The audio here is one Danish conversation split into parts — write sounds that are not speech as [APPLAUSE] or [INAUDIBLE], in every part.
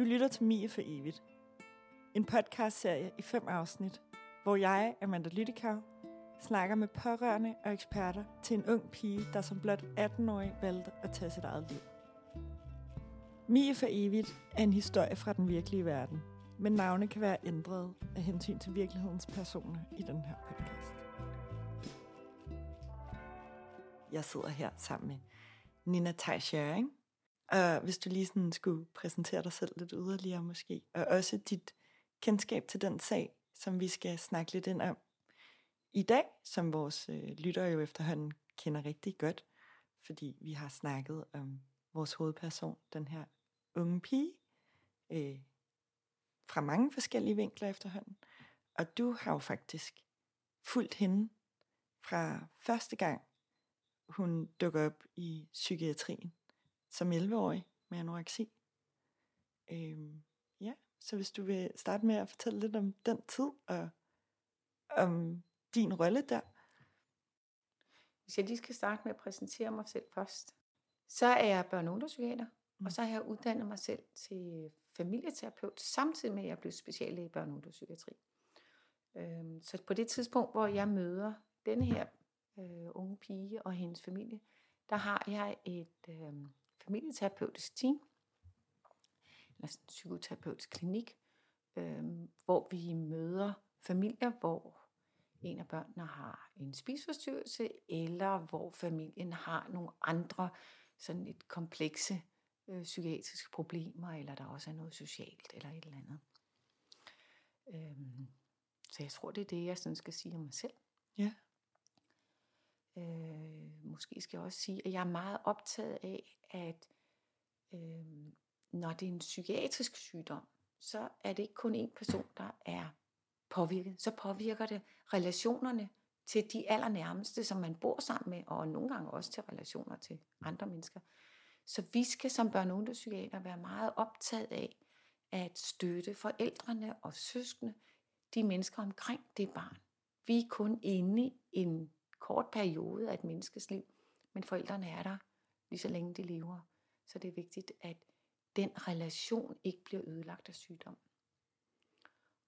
Du lytter til Mie for evigt. En podcastserie i fem afsnit, hvor jeg, Amanda Lyttekau, snakker med pårørende og eksperter til en ung pige, der som blot 18-årig valgte at tage sit eget liv. Mie for evigt er en historie fra den virkelige verden, men navne kan være ændret af hensyn til virkelighedens personer i den her podcast. Jeg sidder her sammen med Nina Tejshjæring, og hvis du lige sådan skulle præsentere dig selv lidt yderligere måske, og også dit kendskab til den sag, som vi skal snakke lidt ind om i dag, som vores øh, lyttere jo efterhånden kender rigtig godt, fordi vi har snakket om vores hovedperson, den her unge pige, øh, fra mange forskellige vinkler efterhånden. Og du har jo faktisk fulgt hende fra første gang, hun dukker op i psykiatrien som 11-årig med anoreksi. Øhm, ja, så hvis du vil starte med at fortælle lidt om den tid og om din rolle der. Hvis jeg lige skal starte med at præsentere mig selv først, så er jeg børneunderpsykiater, mm. og så har jeg uddannet mig selv til familieterapeut, samtidig med at jeg blev speciallæge i børneunderpsykiatri. Øhm, så på det tidspunkt, hvor jeg møder denne her øh, unge pige og hendes familie, der har jeg et øh, familieterapeutisk team, eller en psykoterapeutisk klinik, øh, hvor vi møder familier, hvor en af børnene har en spiseforstyrrelse, eller hvor familien har nogle andre sådan lidt komplekse øh, psykiatriske problemer, eller der også er noget socialt, eller et eller andet. Øhm, så jeg tror, det er det, jeg sådan skal sige om mig selv. Ja. Øh, måske skal jeg også sige, at jeg er meget optaget af, at øh, når det er en psykiatrisk sygdom, så er det ikke kun én person, der er påvirket. Så påvirker det relationerne til de allernærmeste, som man bor sammen med, og nogle gange også til relationer til andre mennesker. Så vi skal som børne- og være meget optaget af at støtte forældrene og søskende, de mennesker omkring det barn. Vi er kun inde i en kort periode af et menneskes liv, men forældrene er der lige så længe de lever. Så det er vigtigt, at den relation ikke bliver ødelagt af sygdom.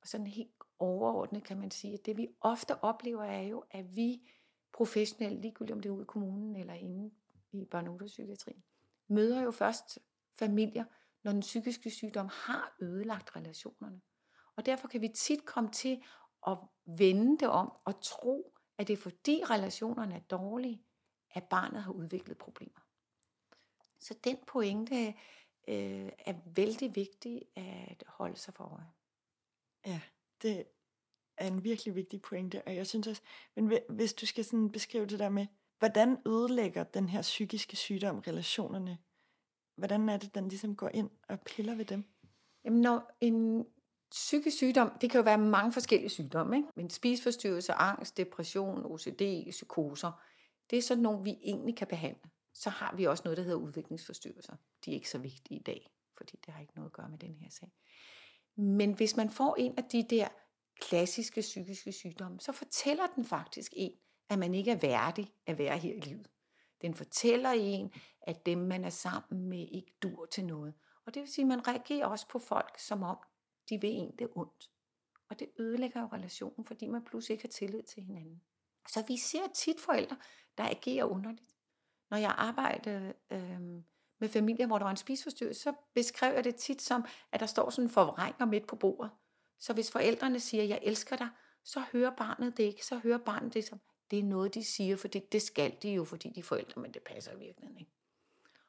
Og sådan helt overordnet kan man sige, at det vi ofte oplever er jo, at vi professionelle, ligegyldigt om det er ude i kommunen eller inde i børne- og psykiatrien, møder jo først familier, når den psykiske sygdom har ødelagt relationerne. Og derfor kan vi tit komme til at vende det om og tro, at det er fordi relationerne er dårlige, at barnet har udviklet problemer. Så den pointe øh, er vældig vigtig at holde sig for øje. Ja, det er en virkelig vigtig pointe, og jeg synes også, men hvis du skal sådan beskrive det der med, hvordan ødelægger den her psykiske sygdom relationerne? Hvordan er det, den ligesom går ind og piller ved dem? Jamen, når en psykisk sygdom, det kan jo være mange forskellige sygdomme, ikke? men spiseforstyrrelse, angst, depression, OCD, psykoser, det er sådan nogle, vi egentlig kan behandle. Så har vi også noget, der hedder udviklingsforstyrrelser. De er ikke så vigtige i dag, fordi det har ikke noget at gøre med den her sag. Men hvis man får en af de der klassiske psykiske sygdomme, så fortæller den faktisk en, at man ikke er værdig at være her i livet. Den fortæller en, at dem, man er sammen med, ikke dur til noget. Og det vil sige, at man reagerer også på folk, som om de vil en det ondt. Og det ødelægger jo relationen, fordi man pludselig ikke har tillid til hinanden. Så vi ser tit forældre, der agerer underligt. Når jeg arbejder øh, med familier, hvor der var en spiseforstyrrelse, så beskrev jeg det tit som, at der står sådan en forvrænger midt på bordet. Så hvis forældrene siger, jeg elsker dig, så hører barnet det ikke. Så hører barnet det som, det er noget, de siger, for det, det skal de jo, fordi de er forældre, men det passer virkelig ikke.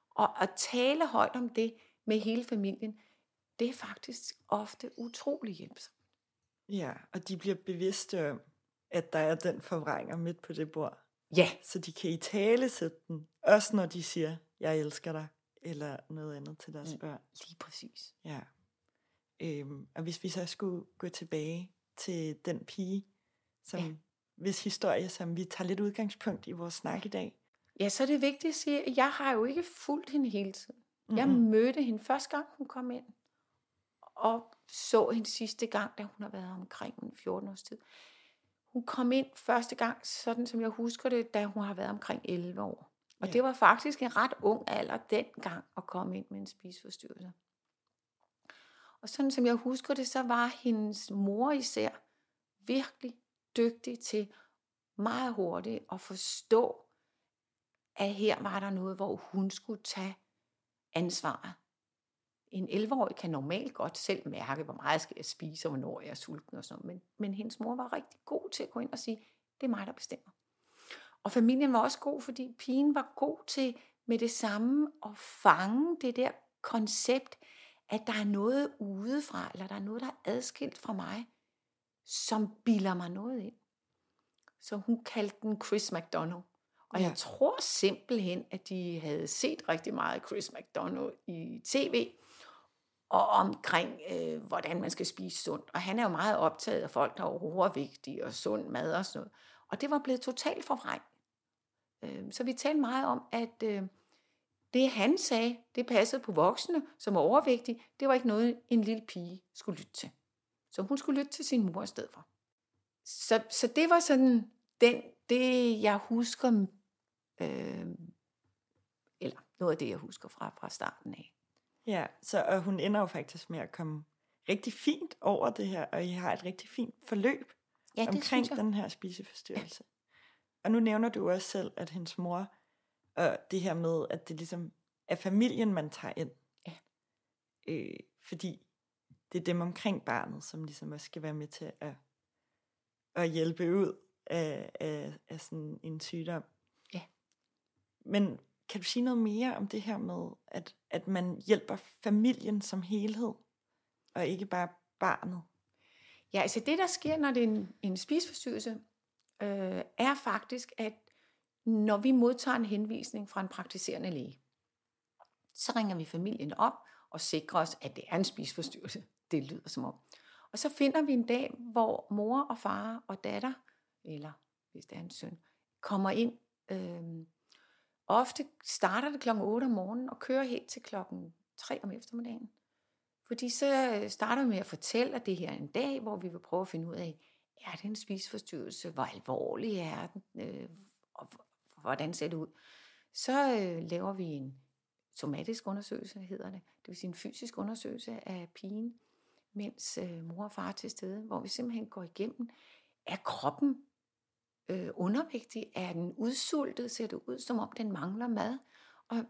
Og at tale højt om det med hele familien, det er faktisk ofte utrolig hjælpsomt. Ja, og de bliver bevidste om, at der er den forvrænger midt på det bord. Ja. Så de kan i tale sætte den, også når de siger, jeg elsker dig, eller noget andet til deres mm, børn. Lige præcis. Ja. Øhm, og hvis vi så skulle gå tilbage til den pige, som, ja. hvis historie, som vi tager lidt udgangspunkt i vores snak i dag. Ja, så er det vigtigt at sige, at jeg har jo ikke fulgt hende hele tiden. Mm-hmm. Jeg mødte hende første gang, hun kom ind, og så hende sidste gang, da hun har været omkring 14 års tid. Hun kom ind første gang, sådan som jeg husker det, da hun har været omkring 11 år. Og ja. det var faktisk en ret ung alder dengang at komme ind med en spiseforstyrrelse. Og sådan som jeg husker det, så var hendes mor især virkelig dygtig til meget hurtigt at forstå, at her var der noget, hvor hun skulle tage ansvaret. En 11-årig kan normalt godt selv mærke, hvor meget skal jeg spise, og hvornår jeg er sulten og sådan men, men hendes mor var rigtig god til at gå ind og sige, det er mig, der bestemmer. Og familien var også god, fordi pigen var god til med det samme at fange det der koncept, at der er noget udefra, eller der er noget, der er adskilt fra mig, som bilder mig noget ind. Så hun kaldte den Chris McDonald. Og ja. jeg tror simpelthen, at de havde set rigtig meget Chris McDonald i tv, og omkring, øh, hvordan man skal spise sundt. Og han er jo meget optaget af folk, der er overvægtige og sund mad og sådan noget. Og det var blevet totalt forvrængt. Øh, så vi talte meget om, at øh, det han sagde, det passede på voksne, som er overvægtige. Det var ikke noget, en lille pige skulle lytte til. Så hun skulle lytte til sin mor i stedet for. Så, så det var sådan den, det, jeg husker, øh, eller noget af det, jeg husker fra, fra starten af. Ja, så og hun ender jo faktisk med at komme rigtig fint over det her, og I har et rigtig fint forløb ja, omkring den her spiseforstyrrelse. Og nu nævner du også selv, at hendes mor, og det her med, at det ligesom er familien, man tager ind. Ja. Øh, fordi det er dem omkring barnet, som ligesom også skal være med til at, at hjælpe ud af, af, af sådan en sygdom. Ja. Men kan du sige noget mere om det her med, at, at man hjælper familien som helhed, og ikke bare barnet? Ja, altså det, der sker, når det er en, en spisforstyrrelse, øh, er faktisk, at når vi modtager en henvisning fra en praktiserende læge, så ringer vi familien op og sikrer os, at det er en spisforstyrrelse. Det lyder som om. Og så finder vi en dag, hvor mor og far og datter, eller hvis det er en søn, kommer ind. Øh, ofte starter det kl. 8 om morgenen og kører helt til klokken 3 om eftermiddagen. Fordi så øh, starter vi med at fortælle, at det her er en dag, hvor vi vil prøve at finde ud af, er det en spiseforstyrrelse? Hvor alvorlig er den? Øh, og hvordan ser det ud? Så øh, laver vi en somatisk undersøgelse, hedder det. Det vil sige en fysisk undersøgelse af pigen, mens øh, mor og far er til stede, hvor vi simpelthen går igennem, er kroppen øh, undervægtig? Er den udsultet? Ser det ud, som om den mangler mad? Og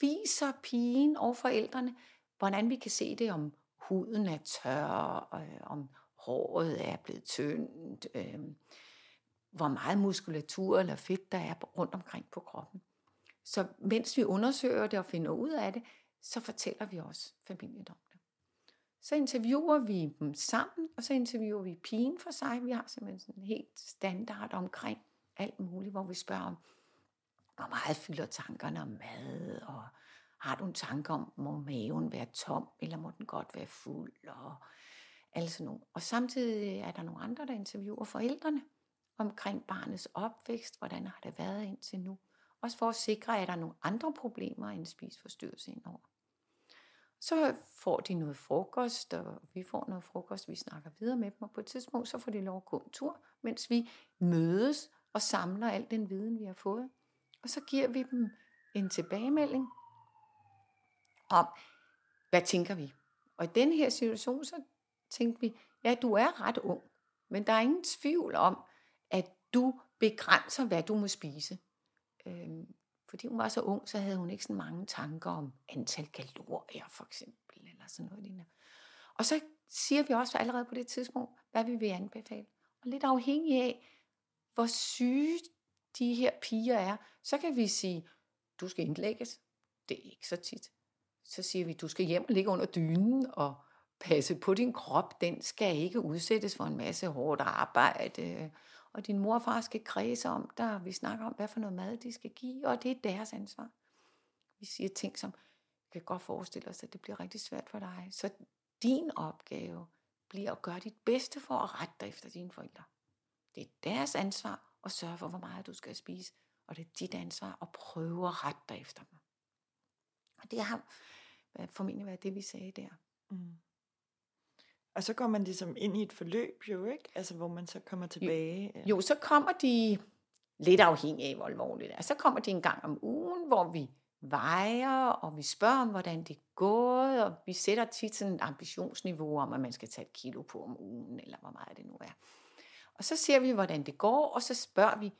viser pigen og forældrene, hvordan vi kan se det, om huden er tør, øh, om håret er blevet tyndt, øh, hvor meget muskulatur eller fedt der er rundt omkring på kroppen. Så mens vi undersøger det og finder ud af det, så fortæller vi også familien om det. Så interviewer vi dem sammen, og så interviewer vi pigen for sig. Vi har simpelthen sådan en helt standard omkring alt muligt, hvor vi spørger om, hvor meget fylder tankerne om mad, og har du en tanke om, må maven være tom, eller må den godt være fuld, og Altså nogle. Og samtidig er der nogle andre, der interviewer forældrene omkring barnets opvækst, hvordan har det været indtil nu. Også for at sikre, at der er nogle andre problemer end spisforstyrrelse indover. Så får de noget frokost, og vi får noget frokost, vi snakker videre med dem, og på et tidspunkt så får de lov at gå en tur, mens vi mødes og samler al den viden, vi har fået. Og så giver vi dem en tilbagemelding om, hvad tænker vi? Og i den her situation, så tænkte vi, ja, du er ret ung, men der er ingen tvivl om, at du begrænser, hvad du må spise. Øhm, fordi hun var så ung, så havde hun ikke så mange tanker om antal kalorier, for eksempel, eller sådan noget lignende. Og så siger vi også allerede på det tidspunkt, hvad vi vil anbefale. Og lidt afhængig af, hvor syge de her piger er, så kan vi sige, du skal indlægges. Det er ikke så tit. Så siger vi, du skal hjem og ligge under dynen og passe på din krop, den skal ikke udsættes for en masse hårdt arbejde. Og din mor og far skal kredse om der Vi snakker om, hvad for noget mad de skal give, og det er deres ansvar. Vi siger ting som, vi kan godt forestille os, at det bliver rigtig svært for dig. Så din opgave bliver at gøre dit bedste for at rette dig efter dine forældre. Det er deres ansvar at sørge for, hvor meget du skal spise, og det er dit ansvar at prøve at rette dig efter dem. Og det har formentlig været det, vi sagde der. Mm. Og så går man ligesom ind i et forløb jo, ikke? Altså hvor man så kommer tilbage. Jo, jo så kommer de lidt afhængig af, hvor alvorligt det er. Så kommer de en gang om ugen, hvor vi vejer, og vi spørger om, hvordan det er gået, og vi sætter tit sådan et ambitionsniveau om, at man skal tage et kilo på om ugen, eller hvor meget det nu er. Og så ser vi, hvordan det går, og så spørger vi,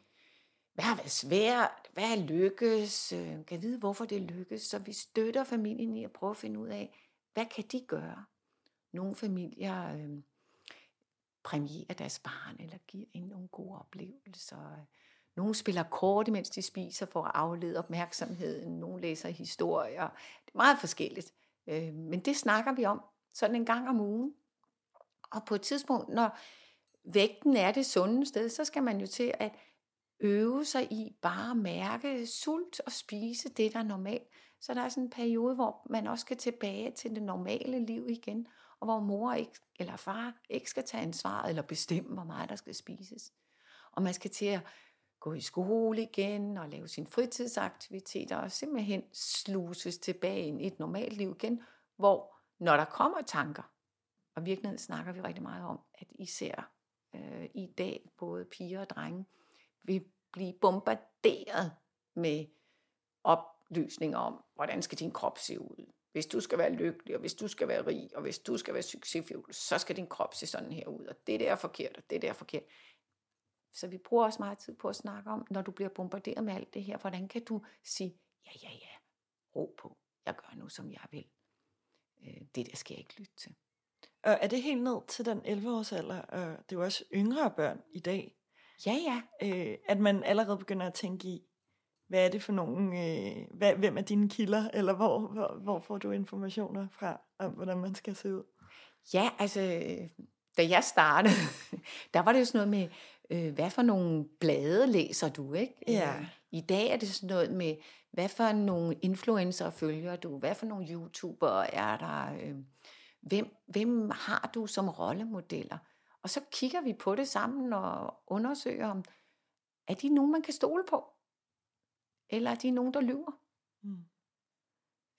hvad har været svært, hvad har lykkes, øh, kan vide, hvorfor det lykkes, så vi støtter familien i at prøve at finde ud af, hvad kan de gøre? Nogle familier øh, præmierer deres barn, eller giver en nogle gode oplevelser. Nogle spiller kort, mens de spiser, for at aflede opmærksomheden. Nogle læser historier. Det er meget forskelligt. Øh, men det snakker vi om sådan en gang om ugen. Og på et tidspunkt, når vægten er det sunde sted, så skal man jo til at øve sig i bare at mærke sult og spise det, der er normalt. Så der er sådan en periode, hvor man også skal tilbage til det normale liv igen, og hvor mor ikke, eller far ikke skal tage ansvaret eller bestemme, hvor meget der skal spises. Og man skal til at gå i skole igen og lave sine fritidsaktiviteter og simpelthen sluses tilbage ind i et normalt liv igen, hvor når der kommer tanker, og virkeligheden snakker vi rigtig meget om, at især øh, i dag, både piger og drenge, vil blive bombarderet med oplysninger om, hvordan skal din krop se ud. Hvis du skal være lykkelig, og hvis du skal være rig, og hvis du skal være succesfuld, så skal din krop se sådan her ud, og det der er forkert, og det der er forkert. Så vi bruger også meget tid på at snakke om, når du bliver bombarderet med alt det her, hvordan kan du sige, ja, ja, ja, ro på, jeg gør nu, som jeg vil. Øh, det der skal jeg ikke lytte til. Og er det helt ned til den 11-års alder, og det er jo også yngre børn i dag, Ja, ja. øh, at man allerede begynder at tænke i, hvad er det for nogle, øh, hvad, hvem er dine kilder, eller hvor, hvor, hvor får du informationer fra, om hvordan man skal se ud? Ja, altså, da jeg startede, [LAUGHS] der var det jo sådan noget med, øh, hvad for nogle blade læser du, ikke? Ja. Øh, I dag er det sådan noget med, hvad for nogle influencer følger du, hvad for nogle YouTubere er der, øh, hvem, hvem har du som rollemodeller? Og så kigger vi på det sammen og undersøger, om er de nogen, man kan stole på? Eller er de nogen, der lyver? Mm.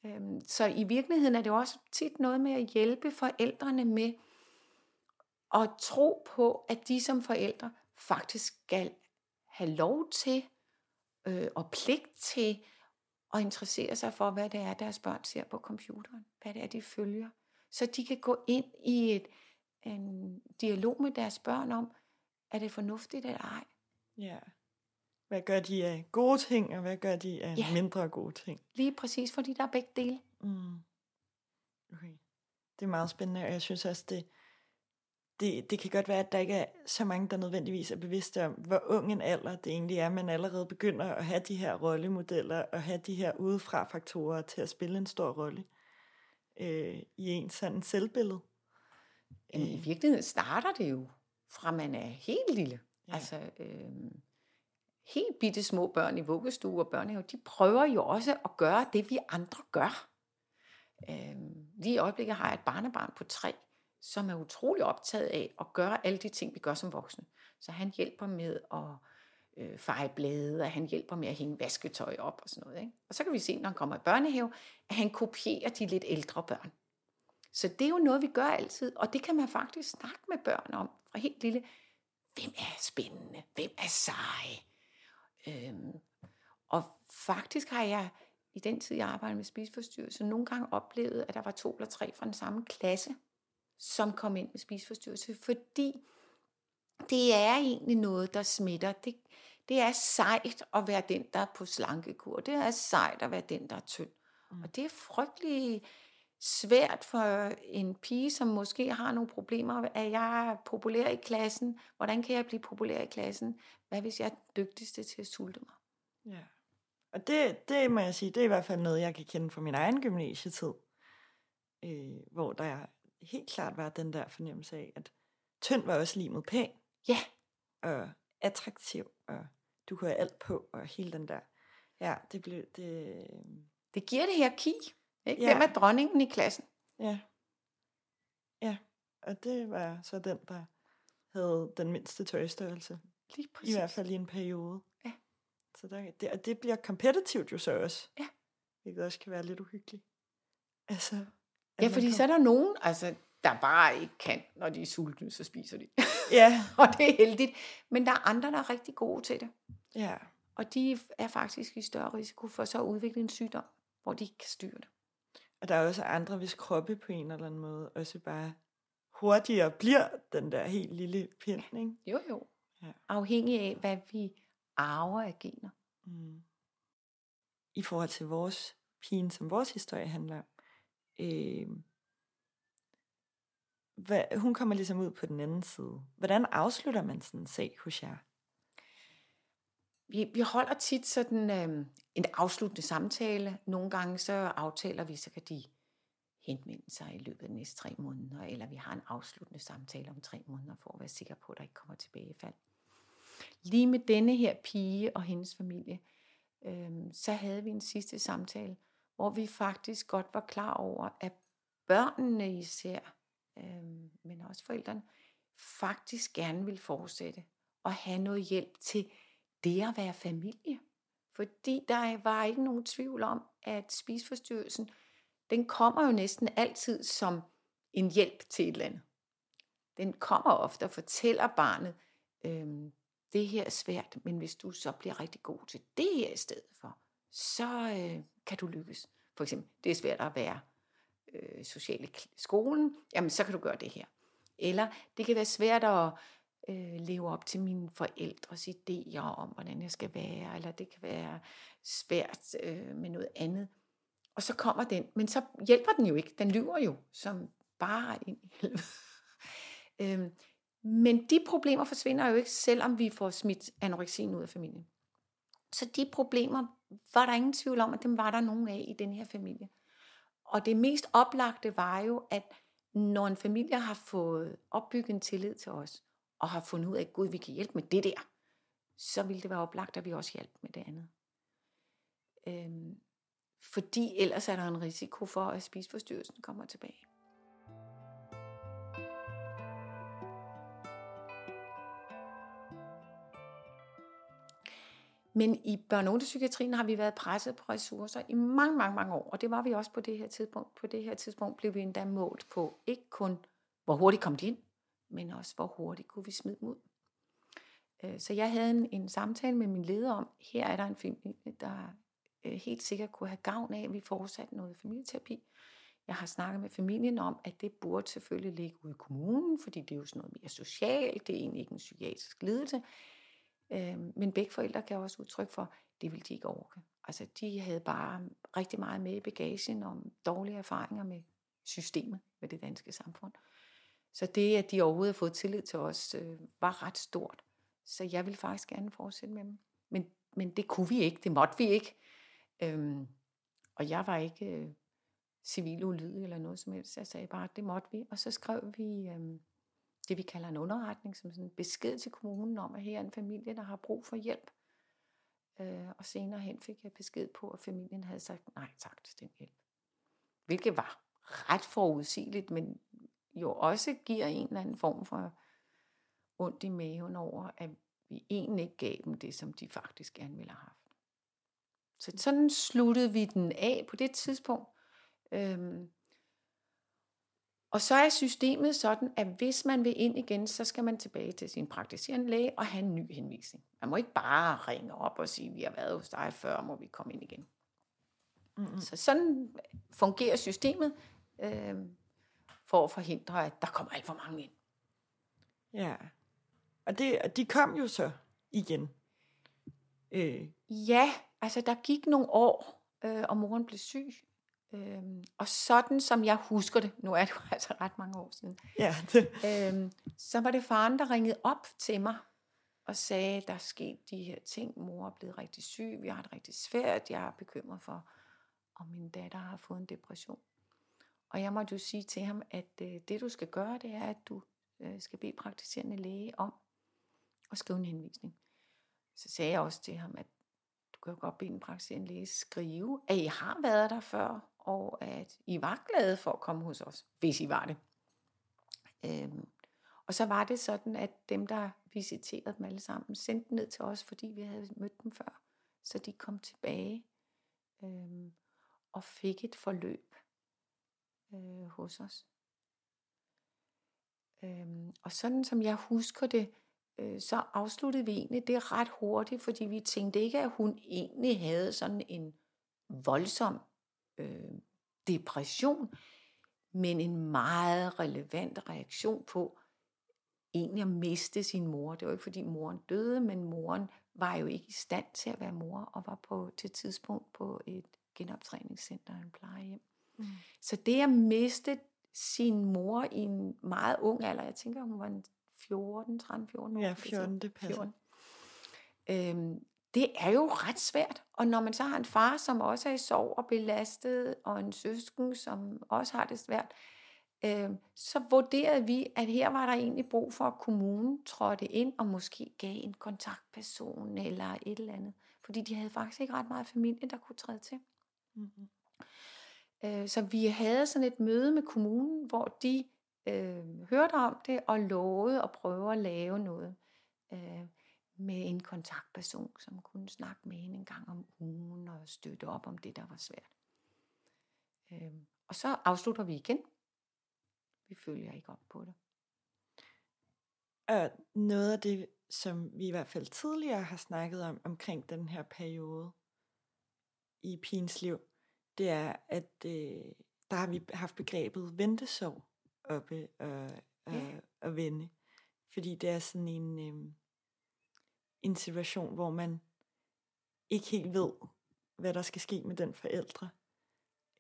Øhm, Så i virkeligheden er det også tit noget med at hjælpe forældrene med at tro på, at de som forældre faktisk skal have lov til øh, og pligt til at interessere sig for, hvad det er, deres børn ser på computeren. Hvad det er, de følger. Så de kan gå ind i et, en dialog med deres børn om, er det fornuftigt eller ej. Ja. Hvad gør de af gode ting, og hvad gør de af Ja. mindre gode ting? Lige præcis, fordi der er begge dele. Mm. Okay. Det er meget spændende, og jeg synes også, det, det, det kan godt være, at der ikke er så mange, der nødvendigvis er bevidste om, hvor ung en alder det egentlig er, man allerede begynder at have de her rollemodeller, og have de her udefra-faktorer til at spille en stor rolle øh, i ens sådan selvbillede. Jamen, I Øh, virkeligheden starter det jo, fra man er helt lille. Ja. Altså, øhm, helt bitte små børn i vuggestue og børnehave, de prøver jo også at gøre det, vi andre gør. Øh, lige i øjeblikket har jeg et barnebarn på tre, som er utrolig optaget af at gøre alle de ting, vi gør som voksne. Så han hjælper med at øh, feje blade, og han hjælper med at hænge vasketøj op og sådan noget. Ikke? Og så kan vi se, når han kommer i børnehave, at han kopierer de lidt ældre børn. Så det er jo noget, vi gør altid, og det kan man faktisk snakke med børn om fra helt lille. Hvem er spændende? Hvem er seje? Øhm, og faktisk har jeg i den tid, jeg arbejdede med spiseforstyrrelse, nogle gange oplevet, at der var to eller tre fra den samme klasse, som kom ind med spiseforstyrrelse, fordi det er egentlig noget, der smitter. Det, det er sejt at være den, der er på slankekur. Det er sejt at være den, der er tynd. Mm. Og det er frygtelig svært for en pige, som måske har nogle problemer. Er jeg populær i klassen? Hvordan kan jeg blive populær i klassen? Hvad hvis jeg er den dygtigste til at sulte mig? Ja. Og det, det må jeg sige, det er i hvert fald noget, jeg kan kende fra min egen gymnasietid. Øh, hvor der helt klart var den der fornemmelse af, at tynd var også lige mod pæn. Ja. Og attraktiv, og du kunne have alt på, og hele den der. Ja, det blev, det, Det giver det her ki. Ikke? Ja. Hvem er dronningen i klassen? ja. Ja, og det var så den, der havde den mindste tøjstørrelse. Lige I hvert fald i en periode. Ja. Så der, det, og det bliver kompetitivt jo så også. Ja. Hvilket også kan være lidt uhyggeligt. Altså, Ja, fordi kom- så er der nogen, altså, der bare ikke kan, når de er sultne, så spiser de. Ja, [LAUGHS] og det er heldigt. Men der er andre, der er rigtig gode til det. ja. Og de er faktisk i større risiko for så at udvikle en sygdom, hvor de ikke kan styre det. Og der er også andre, hvis kroppe på en eller anden måde også bare hurtigere bliver den der helt lille pind, ikke? Jo, jo. Ja. Afhængig af, hvad vi arver af gener. Mm. I forhold til vores pigen, som vores historie handler om, øh, hvad, hun kommer ligesom ud på den anden side. Hvordan afslutter man sådan en sag hos jer? Vi, vi holder tit sådan øh, en afsluttende samtale. Nogle gange så aftaler vi, så kan de henvende sig i løbet af de næste tre måneder, eller vi har en afsluttende samtale om tre måneder, for at være sikker på, at der ikke kommer tilbagefald. Lige med denne her pige og hendes familie, øh, så havde vi en sidste samtale, hvor vi faktisk godt var klar over, at børnene især, øh, men også forældrene, faktisk gerne vil fortsætte og have noget hjælp til det at være familie. Fordi der var ikke nogen tvivl om, at spisforstyrrelsen, den kommer jo næsten altid som en hjælp til et eller andet. Den kommer ofte og fortæller barnet, øhm, det her er svært, men hvis du så bliver rigtig god til det her i stedet for, så øh, kan du lykkes. For eksempel, det er svært at være øh, social i skolen, jamen så kan du gøre det her. Eller det kan være svært at øh, leve op til mine forældres idéer om, hvordan jeg skal være, eller det kan være svært øh, med noget andet. Og så kommer den, men så hjælper den jo ikke. Den lyver jo, som bare ind i helvede. [LAUGHS] øhm, men de problemer forsvinder jo ikke, selvom vi får smidt anoreksien ud af familien. Så de problemer var der ingen tvivl om, at dem var der nogen af i den her familie. Og det mest oplagte var jo, at når en familie har fået opbygget en tillid til os, og har fundet ud af, at Gud, vi kan hjælpe med det der, så ville det være oplagt, at vi også hjælper med det andet. Øhm, fordi ellers er der en risiko for, at spiseforstyrrelsen kommer tilbage. Men i børne- har vi været presset på ressourcer i mange, mange, mange år. Og det var vi også på det her tidspunkt. På det her tidspunkt blev vi endda målt på ikke kun, hvor hurtigt kom de ind, men også hvor hurtigt kunne vi smide dem ud. Øh, så jeg havde en, en samtale med min leder om, her er der en familie, der øh, helt sikkert kunne have gavn af, at vi fortsatte noget familieterapi. Jeg har snakket med familien om, at det burde selvfølgelig ligge ude i kommunen, fordi det er jo sådan noget mere socialt, det er egentlig ikke en psykiatrisk lidelse. Øh, men begge forældre kan også udtrykke for, det ville de ikke orke. Altså de havde bare rigtig meget med i bagagen om dårlige erfaringer med systemet, med det danske samfund. Så det, at de overhovedet har fået tillid til os, øh, var ret stort. Så jeg vil faktisk gerne fortsætte med dem. Men, men det kunne vi ikke, det måtte vi ikke. Øhm, og jeg var ikke øh, civil ulydig eller noget som helst. Jeg sagde bare, at det måtte vi. Og så skrev vi øh, det, vi kalder en underretning, som sådan en besked til kommunen om, at her er en familie, der har brug for hjælp. Øh, og senere hen fik jeg besked på, at familien havde sagt nej tak til den hjælp. Hvilket var ret forudsigeligt, men jo også giver en eller anden form for ondt i maven over, at vi egentlig ikke gav dem det, som de faktisk gerne ville have haft. Så sådan sluttede vi den af på det tidspunkt. Øhm, og så er systemet sådan, at hvis man vil ind igen, så skal man tilbage til sin praktiserende læge og have en ny henvisning. Man må ikke bare ringe op og sige, vi har været hos dig før, må vi komme ind igen. Mm-hmm. Så sådan fungerer systemet. Øhm, for at forhindre, at der kommer alt for mange ind. Ja, og, det, og de kom jo så igen. Øh. Ja, altså der gik nogle år, øh, og moren blev syg. Øh, og sådan som jeg husker det, nu er det jo [LAUGHS] altså ret mange år siden, ja, det. Øh, så var det faren, der ringede op til mig og sagde, der er sket de her ting, mor er blevet rigtig syg, vi har det rigtig svært, jeg er bekymret for, om min datter har fået en depression. Og jeg måtte jo sige til ham, at øh, det du skal gøre, det er, at du øh, skal bede praktiserende læge om at skrive en henvisning. Så sagde jeg også til ham, at du kan jo godt bede en praktiserende læge skrive, at I har været der før, og at I var glade for at komme hos os, hvis I var det. Øhm, og så var det sådan, at dem, der visiterede dem alle sammen, sendte dem ned til os, fordi vi havde mødt dem før. Så de kom tilbage øhm, og fik et forløb øh, hos os. Øhm, og sådan som jeg husker det, øh, så afsluttede vi egentlig det ret hurtigt, fordi vi tænkte ikke, at hun egentlig havde sådan en voldsom øh, depression, men en meget relevant reaktion på egentlig at miste sin mor. Det var ikke fordi moren døde, men moren var jo ikke i stand til at være mor, og var på til et tidspunkt på et genoptræningscenter, en plejehjem. Mm. Så det at miste sin mor i en meget ung alder, jeg tænker, hun var en 14, 13, 14 år. Ja, 14, det passer. 14. Øhm, det er jo ret svært. Og når man så har en far, som også er i sorg og belastet, og en søsken, som også har det svært, øh, så vurderede vi, at her var der egentlig brug for, at kommunen trådte ind og måske gav en kontaktperson eller et eller andet. Fordi de havde faktisk ikke ret meget familie, der kunne træde til. Mm-hmm. Øh, så vi havde sådan et møde med kommunen, hvor de øh, hørte om det og lovede at prøve at lave noget øh, med en kontaktperson, som kunne snakke med hende en gang om ugen og støtte op om det, der var svært. Øh, og så afslutter vi igen. Vi følger ikke op på det. Og noget af det, som vi i hvert fald tidligere har snakket om, omkring den her periode i pigens liv, det er, at øh, der har vi haft begrebet ventesov oppe og, og, ja. og vende. Fordi det er sådan en, øh, en situation, hvor man ikke helt ved, hvad der skal ske med den forældre.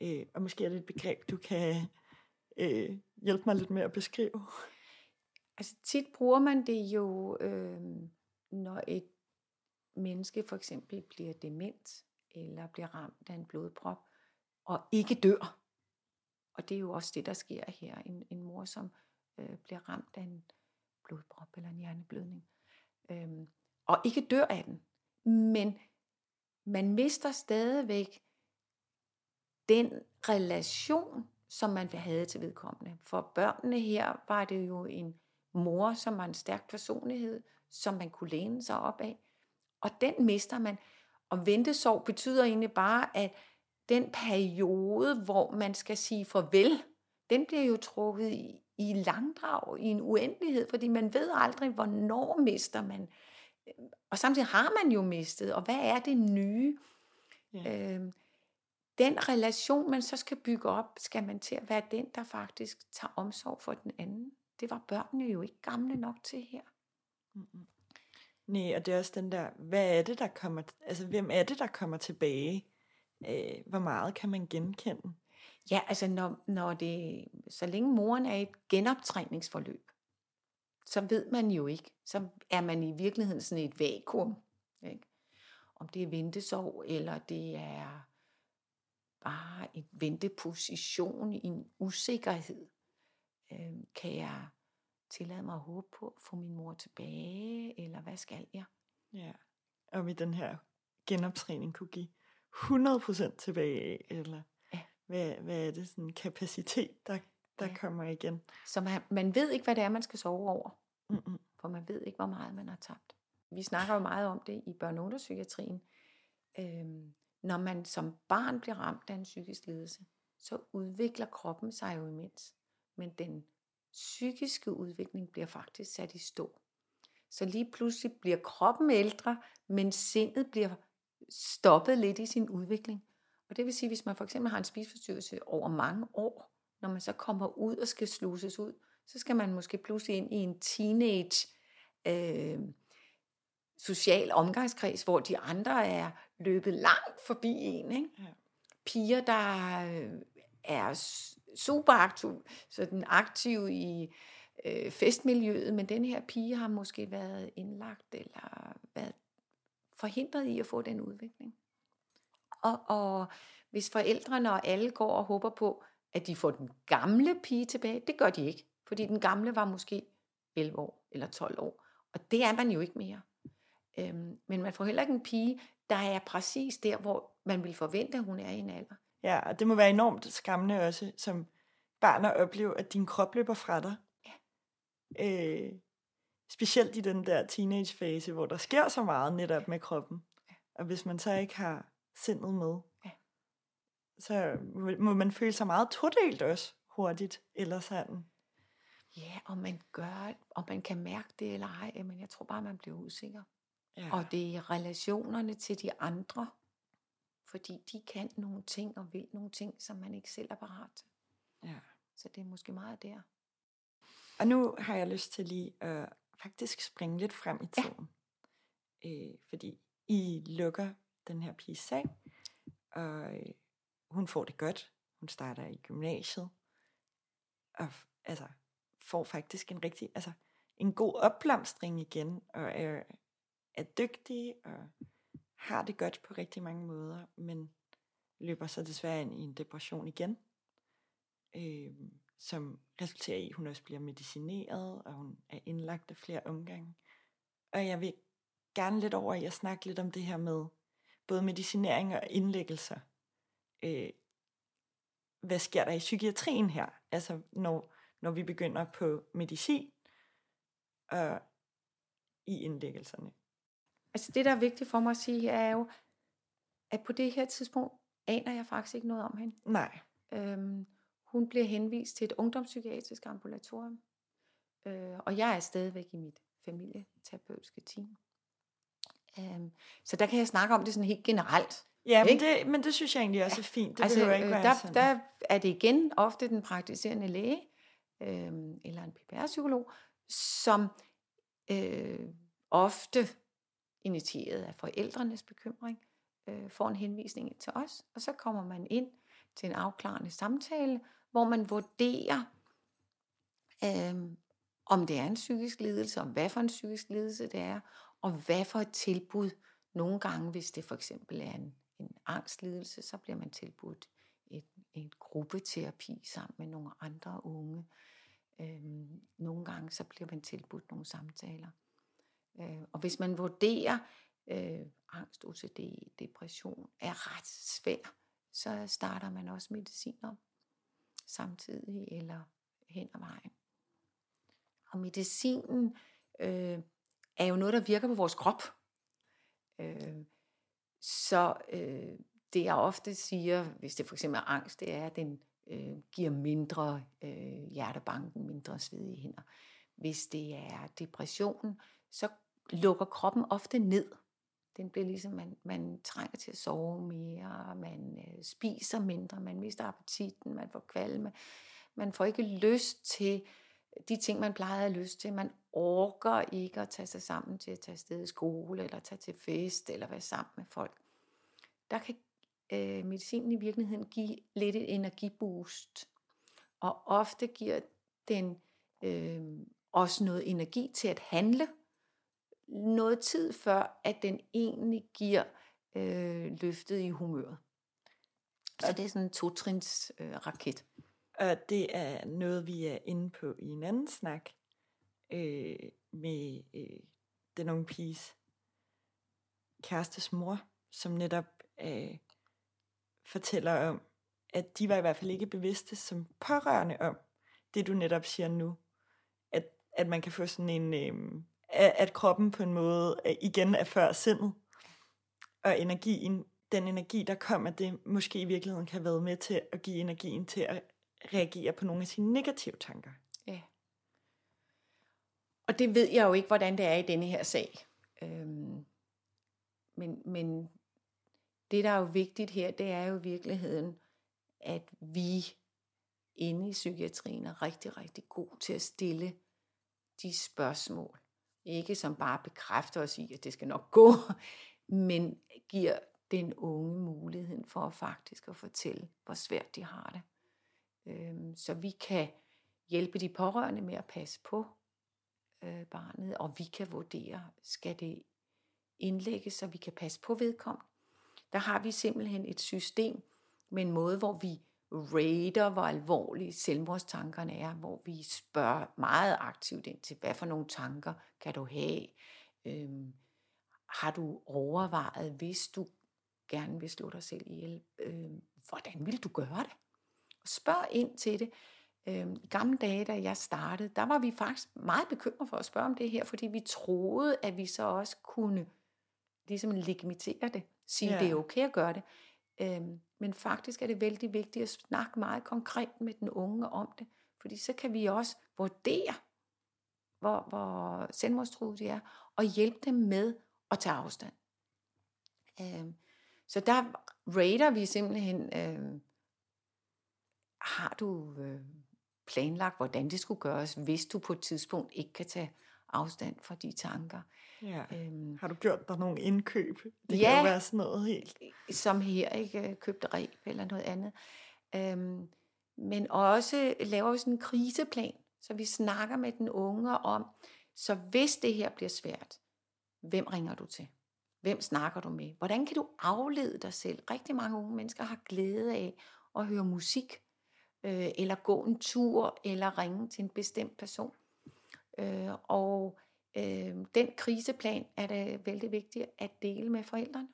Øh, og måske er det et begreb, du kan øh, hjælpe mig lidt med at beskrive. Altså tit bruger man det jo, øh, når et menneske for eksempel bliver dement, eller bliver ramt af en blodprop, og ikke dør. Og det er jo også det, der sker her. En, en mor, som øh, bliver ramt af en blodprop eller en hjerneblødning. Øhm, og ikke dør af den. Men man mister stadigvæk den relation, som man havde til vedkommende. For børnene her var det jo en mor, som var en stærk personlighed, som man kunne læne sig op af. Og den mister man. Og ventesorg betyder egentlig bare, at den periode, hvor man skal sige farvel, den bliver jo trukket i, i langdrag, i en uendelighed, fordi man ved aldrig, hvornår mister man. Og samtidig har man jo mistet, og hvad er det nye? Ja. Øhm, den relation, man så skal bygge op, skal man til at være den, der faktisk tager omsorg for den anden. Det var børnene jo ikke gamle nok til her. Mm-hmm. Nej, og det er også den der, hvad er det, der kommer, altså hvem er det, der kommer tilbage? Øh, hvor meget kan man genkende? Ja, altså når, når det, så længe moren er i et genoptræningsforløb, så ved man jo ikke, så er man i virkeligheden sådan et vakuum. Ikke? Om det er ventesorg, eller det er bare en venteposition i en usikkerhed. Øh, kan jeg tillade mig at håbe på at få min mor tilbage, eller hvad skal jeg? Ja, og med den her genoptræning kunne give 100% tilbage af, eller ja. hvad, hvad er det, sådan en kapacitet, der, der ja. kommer igen. Så man, man ved ikke, hvad det er, man skal sove over, Mm-mm. for man ved ikke, hvor meget man har tabt. Vi snakker jo meget om det i børne- og. Øhm, når man som barn bliver ramt af en psykisk lidelse, så udvikler kroppen sig jo imens. Men den psykiske udvikling bliver faktisk sat i stå. Så lige pludselig bliver kroppen ældre, men sindet bliver stoppet lidt i sin udvikling. Og det vil sige, hvis man for eksempel har en spiseforstyrrelse over mange år, når man så kommer ud og skal sluses ud, så skal man måske pludselig ind i en teenage øh, social omgangskreds, hvor de andre er løbet langt forbi en. Ikke? Ja. Piger, der øh, er super aktiv, den aktiv i øh, festmiljøet, men den her pige har måske været indlagt eller været forhindret i at få den udvikling. Og, og hvis forældrene og alle går og håber på, at de får den gamle pige tilbage, det gør de ikke. Fordi den gamle var måske 11 år eller 12 år. Og det er man jo ikke mere. Øhm, men man får heller ikke en pige, der er præcis der, hvor man vil forvente, at hun er i en alder. Ja, og det må være enormt skræmmende også, som barn at opleve, at din krop løber fra dig. Ja. Øh, specielt i den der teenagefase, hvor der sker så meget netop med kroppen. Ja. Og hvis man så ikke har sindet med, ja. så må man føle sig meget todelt også hurtigt, eller sådan. Ja, om man gør, om man kan mærke det eller ej, men jeg tror bare, man bliver usikker. Ja. Og det er relationerne til de andre, fordi de kan nogle ting og vil nogle ting, som man ikke selv er parat til. ja. Så det er måske meget der. Og nu har jeg lyst til lige at faktisk springe lidt frem i Ja. tiden. Øh, fordi I lukker den her pige sag, og øh, hun får det godt. Hun starter i gymnasiet, og altså, får faktisk en rigtig, altså en god opblomstring igen, og er, er dygtig, og har det godt på rigtig mange måder, men løber så desværre ind i en depression igen, øh, som resulterer i, at hun også bliver medicineret, og hun er indlagt af flere omgange. Og jeg vil gerne lidt over at snakke lidt om det her med både medicinering og indlæggelser. Øh, hvad sker der i psykiatrien her? Altså når, når vi begynder på medicin og i indlæggelserne. Altså det, der er vigtigt for mig at sige, er jo, at på det her tidspunkt aner jeg faktisk ikke noget om hende. Nej. Øhm, hun bliver henvist til et ungdomspsykiatrisk ambulatorium, øh, og jeg er stadigvæk i mit familieterapeutiske team. Øhm, så der kan jeg snakke om det sådan helt generelt. Ja, men det, men det synes jeg egentlig også er fint. Det altså, behøver ikke øh, være der, sådan. der er det igen ofte den praktiserende læge, øh, eller en PPR-psykolog, som øh, ofte initieret af forældrenes bekymring, øh, får en henvisning ind til os, og så kommer man ind til en afklarende samtale, hvor man vurderer, øh, om det er en psykisk lidelse, om hvad for en psykisk lidelse det er, og hvad for et tilbud. Nogle gange, hvis det for eksempel er en, en angstlidelse, så bliver man tilbudt et, en gruppeterapi sammen med nogle andre unge. Øhm, nogle gange så bliver man tilbudt nogle samtaler. Øh, og hvis man vurderer, øh, angst, OCD, depression er ret svær, så starter man også mediciner samtidig eller hen ad vejen. Og medicinen øh, er jo noget, der virker på vores krop. Øh, så øh, det jeg ofte siger, hvis det for eksempel er angst, det er, at den øh, giver mindre øh, hjertebanken, mindre svedige hænder. Hvis det er depression, så lukker kroppen ofte ned. Den bliver ligesom, man, man trænger til at sove mere, man øh, spiser mindre, man mister appetitten, man får kvalme. Man får ikke lyst til de ting, man plejede at have lyst til. Man orker ikke at tage sig sammen til at tage afsted i skole, eller tage til fest, eller være sammen med folk. Der kan øh, medicinen i virkeligheden give lidt et energiboost. Og ofte giver den øh, også noget energi til at handle, noget tid før, at den egentlig giver øh, løftet i humøret. Så det er sådan en totrins øh, raket. Og det er noget, vi er inde på i en anden snak øh, med øh, den unge piges kærestes mor, som netop øh, fortæller om, at de var i hvert fald ikke bevidste som pårørende om det, du netop siger nu. At, at man kan få sådan en... Øh, at, at kroppen på en måde øh, igen er før sindet. Og energien, den energi, der kom af det, måske i virkeligheden kan have været med til at give energien til at reagere på nogle af sine negative tanker. Ja. Og det ved jeg jo ikke, hvordan det er i denne her sag. Øhm, men, men det, der er jo vigtigt her, det er jo i virkeligheden, at vi inde i psykiatrien er rigtig, rigtig god til at stille de spørgsmål. Ikke som bare bekræfter os i, at det skal nok gå, [LAUGHS] men giver den unge muligheden for faktisk at fortælle, hvor svært de har det. Øhm, så vi kan hjælpe de pårørende med at passe på øh, barnet, og vi kan vurdere, skal det indlægges, så vi kan passe på vedkommende. Der har vi simpelthen et system med en måde, hvor vi rater, hvor alvorlige selvmordstankerne er, hvor vi spørger meget aktivt ind til, hvad for nogle tanker kan du have? Øhm, har du overvejet, hvis du gerne vil slå dig selv ihjel, øhm, hvordan vil du gøre det? Spørg ind til det. Øhm, I gamle dage, da jeg startede, der var vi faktisk meget bekymrede for at spørge om det her, fordi vi troede, at vi så også kunne ligesom legitimere det. Sige, ja. det er okay at gøre det. Øhm, men faktisk er det vældig vigtigt at snakke meget konkret med den unge om det, Fordi så kan vi også vurdere, hvor, hvor selvmordstruet de er, og hjælpe dem med at tage afstand. Øh, så der rater vi simpelthen, øh, har du øh, planlagt, hvordan det skulle gøres, hvis du på et tidspunkt ikke kan tage afstand fra de tanker. Ja. Øhm, har du gjort dig nogle indkøb? Det ja, kan jo være sådan noget helt. Som her, ikke købte reb eller noget andet. Øhm, men også laver sådan en kriseplan, så vi snakker med den unge om, så hvis det her bliver svært, hvem ringer du til? Hvem snakker du med? Hvordan kan du aflede dig selv? Rigtig mange unge mennesker har glæde af at høre musik, øh, eller gå en tur, eller ringe til en bestemt person. Øh, og øh, den kriseplan er det vældig vigtigt at dele med forældrene,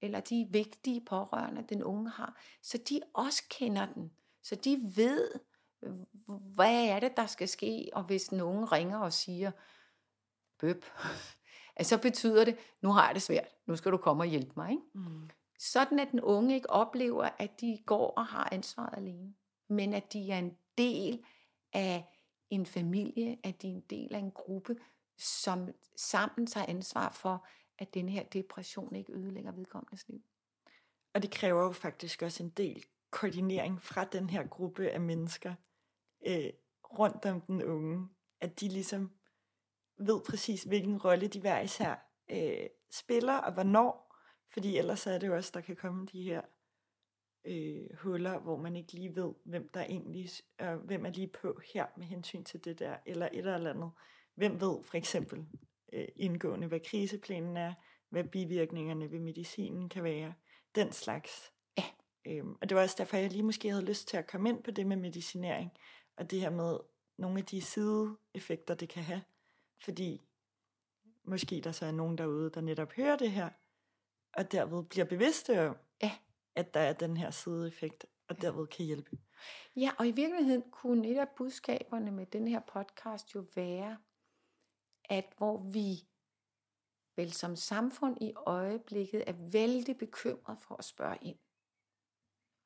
eller de vigtige pårørende, den unge har, så de også kender den, så de ved, hvad er det, der skal ske, og hvis nogen ringer og siger, bøb, [LAUGHS] så betyder det, nu har jeg det svært, nu skal du komme og hjælpe mig. Ikke? Mm. Sådan at den unge ikke oplever, at de går og har ansvaret alene, men at de er en del af en familie, at de er en del af en gruppe, som sammen tager ansvar for, at den her depression ikke ødelægger vedkommendes liv. Og det kræver jo faktisk også en del koordinering fra den her gruppe af mennesker øh, rundt om den unge, at de ligesom ved præcis, hvilken rolle de hver især øh, spiller, og hvornår, fordi ellers er det jo også, der kan komme de her øh, huller, hvor man ikke lige ved, hvem der egentlig, øh, hvem er lige på her med hensyn til det der, eller et eller andet. Hvem ved for eksempel øh, indgående, hvad kriseplanen er, hvad bivirkningerne ved medicinen kan være, den slags. Ja. Øhm, og det var også derfor, jeg lige måske havde lyst til at komme ind på det med medicinering, og det her med nogle af de sideeffekter, det kan have. Fordi måske der så er nogen derude, der netop hører det her, og derved bliver bevidste om, ja. At der er den her sideeffekt, og derved kan hjælpe. Ja, og i virkeligheden kunne et af budskaberne med den her podcast jo være, at hvor vi vel som samfund i øjeblikket er vældig bekymret for at spørge ind.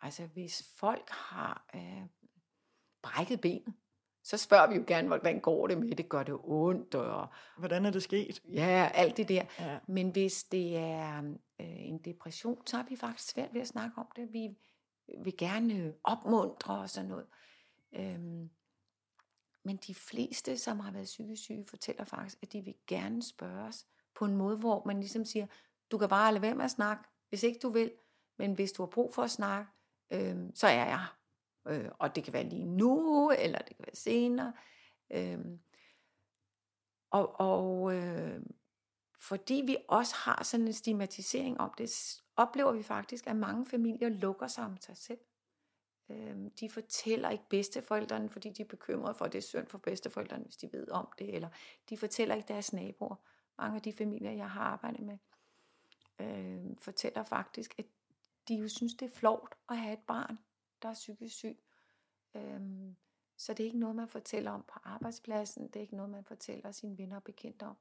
Altså hvis folk har øh, brækket benet, så spørger vi jo gerne, hvordan går det med det? Gør det ondt? Og, hvordan er det sket? Ja, alt det der. Ja. Men hvis det er øh, en depression, så er vi faktisk svært ved at snakke om det. Vi vil gerne opmuntre og sådan noget. Øhm, men de fleste, som har været psykisk syge, fortæller faktisk, at de vil gerne spørges på en måde, hvor man ligesom siger, du kan bare lade være med at snakke, hvis ikke du vil, men hvis du har brug for at snakke, øh, så er jeg øh, Og det kan være lige nu, eller det kan være senere. Øh, og og øh, fordi vi også har sådan en stigmatisering om det, oplever vi faktisk, at mange familier lukker sig om sig selv. Øh, de fortæller ikke bedsteforældrene, fordi de er bekymrede for, at det er synd for bedsteforældrene, hvis de ved om det, eller de fortæller ikke deres naboer. Mange af de familier, jeg har arbejdet med, øh, fortæller faktisk, at de jo synes, det er flot at have et barn, der er psykisk syg. Øh, så det er ikke noget, man fortæller om på arbejdspladsen, det er ikke noget, man fortæller sine venner og bekendte om.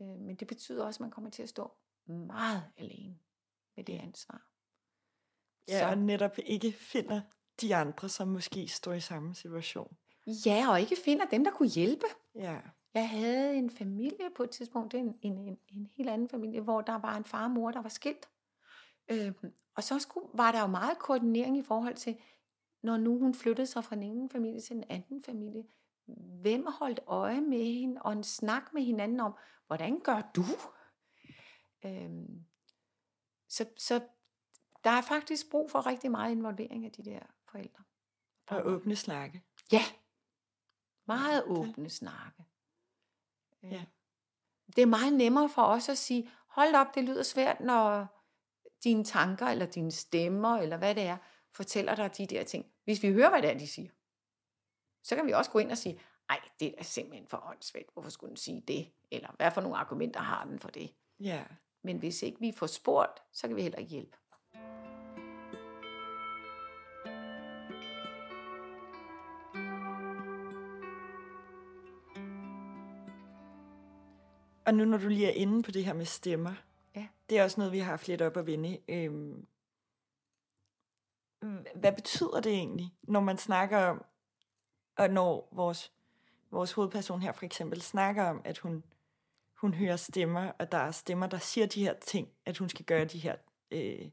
Øh, men det betyder også, at man kommer til at stå meget alene med det ansvar. Ja, så. og netop ikke finder de andre, som måske står i samme situation. Ja, og ikke finder dem, der kunne hjælpe. Ja. Jeg havde en familie på et tidspunkt, en, en, en, en helt anden familie, hvor der var en far og mor, der var skilt. Øhm, og så skulle, var der jo meget koordinering i forhold til, når nu hun flyttede sig fra den ene familie til den anden familie, hvem holdt øje med hende, og en snak med hinanden om, hvordan gør du? Øhm, så, så der er faktisk brug for rigtig meget involvering af de der forældre. Og åbne snakke. Ja, meget åbne snakke. Ja. Det er meget nemmere for os at sige, hold op, det lyder svært, når dine tanker, eller dine stemmer, eller hvad det er, fortæller dig de der ting. Hvis vi hører, hvad det er, de siger, så kan vi også gå ind og sige, nej, det er simpelthen for åndssvagt, hvorfor skulle den sige det? Eller hvad for nogle argumenter har den for det? Ja. Men hvis ikke vi får spurgt, så kan vi heller ikke hjælpe. Og nu når du lige er inde på det her med stemmer det er også noget, vi har haft lidt op at vende. Øhm, hvad betyder det egentlig, når man snakker om Og når vores, vores hovedperson her for eksempel snakker om, at hun, hun hører stemmer, og der er stemmer, der siger de her ting, at hun skal gøre de her, øh,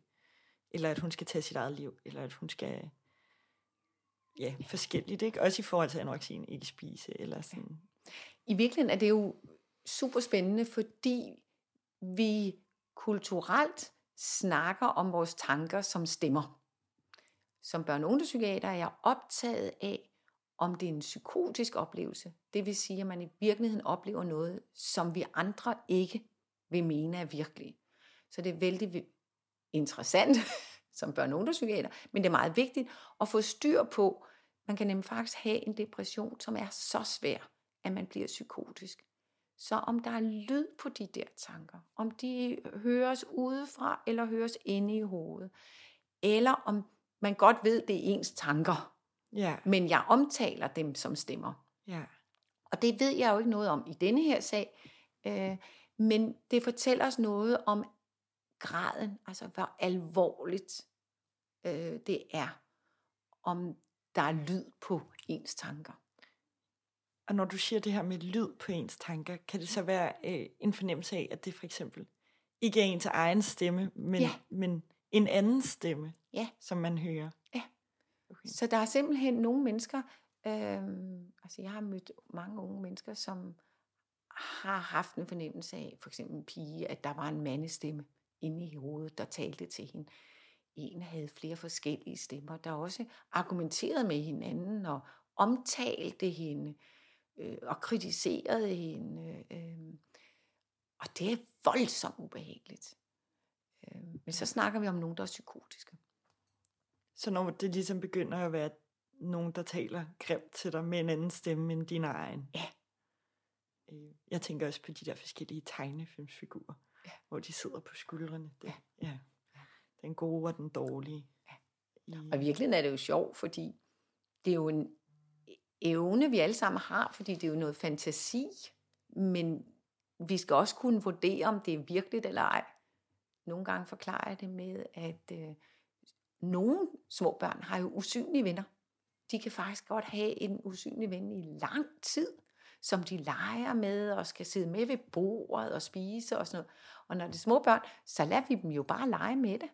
eller at hun skal tage sit eget liv, eller at hun skal, ja, forskelligt, ikke? Også i forhold til anoreksien, ikke spise, eller sådan. I virkeligheden er det jo super spændende, fordi vi kulturelt snakker om vores tanker som stemmer. Som børn- og ungdomspsykiater er jeg optaget af, om det er en psykotisk oplevelse. Det vil sige, at man i virkeligheden oplever noget, som vi andre ikke vil mene er virkelig. Så det er vældig interessant [LAUGHS] som børn- og ungdomspsykiater, men det er meget vigtigt at få styr på, man kan nemlig faktisk have en depression, som er så svær, at man bliver psykotisk. Så om der er lyd på de der tanker, om de høres udefra eller høres inde i hovedet, eller om man godt ved, det er ens tanker, Ja, men jeg omtaler dem som stemmer. ja, Og det ved jeg jo ikke noget om i denne her sag, øh, men det fortæller os noget om graden, altså hvor alvorligt øh, det er, om der er lyd på ens tanker. Og når du siger det her med lyd på ens tanker, kan det så være øh, en fornemmelse af, at det for eksempel ikke er ens egen stemme, men, Ja. men en anden stemme, Ja. som man hører? Ja. Okay. Så der er simpelthen nogle mennesker, øh, altså jeg har mødt mange unge mennesker, som har haft en fornemmelse af, for eksempel en pige, at der var en mandestemme inde i hovedet, der talte til hende. En havde flere forskellige stemmer, der også argumenterede med hinanden og omtalte hende øh, og kritiserede hende. Øh, og det er voldsomt ubehageligt. Øh, men så snakker vi om nogen, der er psykotiske. Så når det ligesom begynder at være nogen, der taler grimt til dig med en anden stemme end din egen. Ja. Øh, Jeg tænker også på de der forskellige tegnefilmsfigurer, Ja. hvor de sidder på skuldrene. Det, Ja. ja. Den gode og den dårlige. Ja. Og i virkeligheden er det jo sjovt, fordi det er jo en evne, vi alle sammen har, fordi det er jo noget fantasi, men vi skal også kunne vurdere, om det er virkeligt eller ej. Nogle gange forklarer jeg det med, at øh, nogle små børn har jo usynlige venner. De kan faktisk godt have en usynlig ven i lang tid, som de leger med og skal sidde med ved bordet og spise og sådan noget. Og når det er små børn, så lader vi dem jo bare lege med det.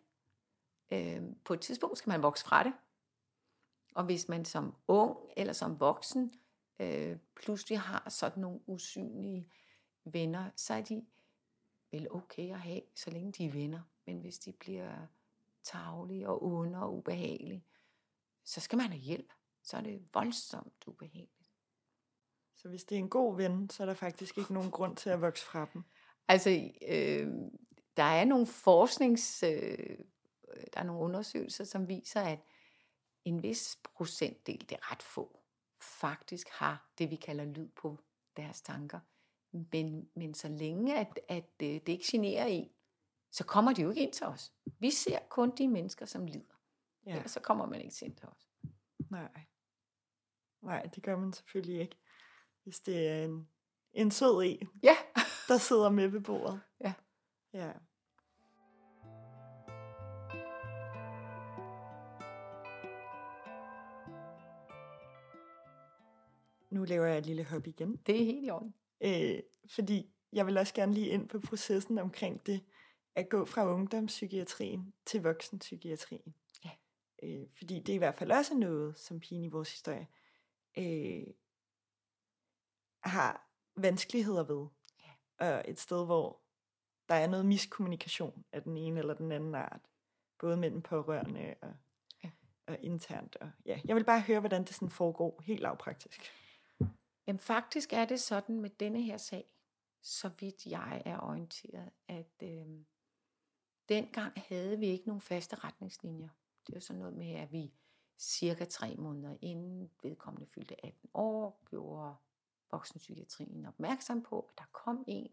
Øh, på et tidspunkt skal man vokse fra det. Og hvis man som ung eller som voksen øh, pludselig har sådan nogle usynlige venner, så er de vel okay at have, så længe de er venner. Men hvis de bliver tavlige og onde og ubehagelige, så skal man have hjælp. Så er det voldsomt ubehageligt. Så hvis det er en god ven, så er der faktisk ikke nogen grund til at vokse fra dem. Altså, øh, der er nogle forsknings, øh, der er nogle undersøgelser, som viser, at en vis procentdel, det er ret få, faktisk har det, vi kalder lyd på deres tanker. Men, men så længe, at, at øh, det ikke generer en, så kommer de jo ikke ind til os. Vi ser kun de mennesker, som lider. Ja. Ja. Ellers så kommer man ikke ind til os. Nej. Nej, det gør man selvfølgelig ikke. Hvis det er en, en sød en, Ja, der sidder med ved bordet. Ja. Ja. Nu laver jeg et lille hop igen, det er helt i orden. øh, fordi jeg vil også gerne lige ind på processen omkring det, at gå fra ungdomspsykiatrien til voksenpsykiatrien. Ja. Øh, fordi det er i hvert fald også noget, som pigen i vores historie øh, har vanskeligheder ved. Ja. Og et sted, hvor der er noget miskommunikation af den ene eller den anden art. Både mellem pårørende og, Ja. og internt. Og, ja. Jeg vil bare høre, hvordan det sådan foregår helt lavpraktisk. Jamen faktisk er det sådan med denne her sag, så vidt jeg er orienteret, at øh, dengang havde vi ikke nogen faste retningslinjer. Det var sådan noget med, at vi cirka tre måneder inden vedkommende fyldte 18 år, gjorde voksenpsykiatrien opmærksom på, at der kom en.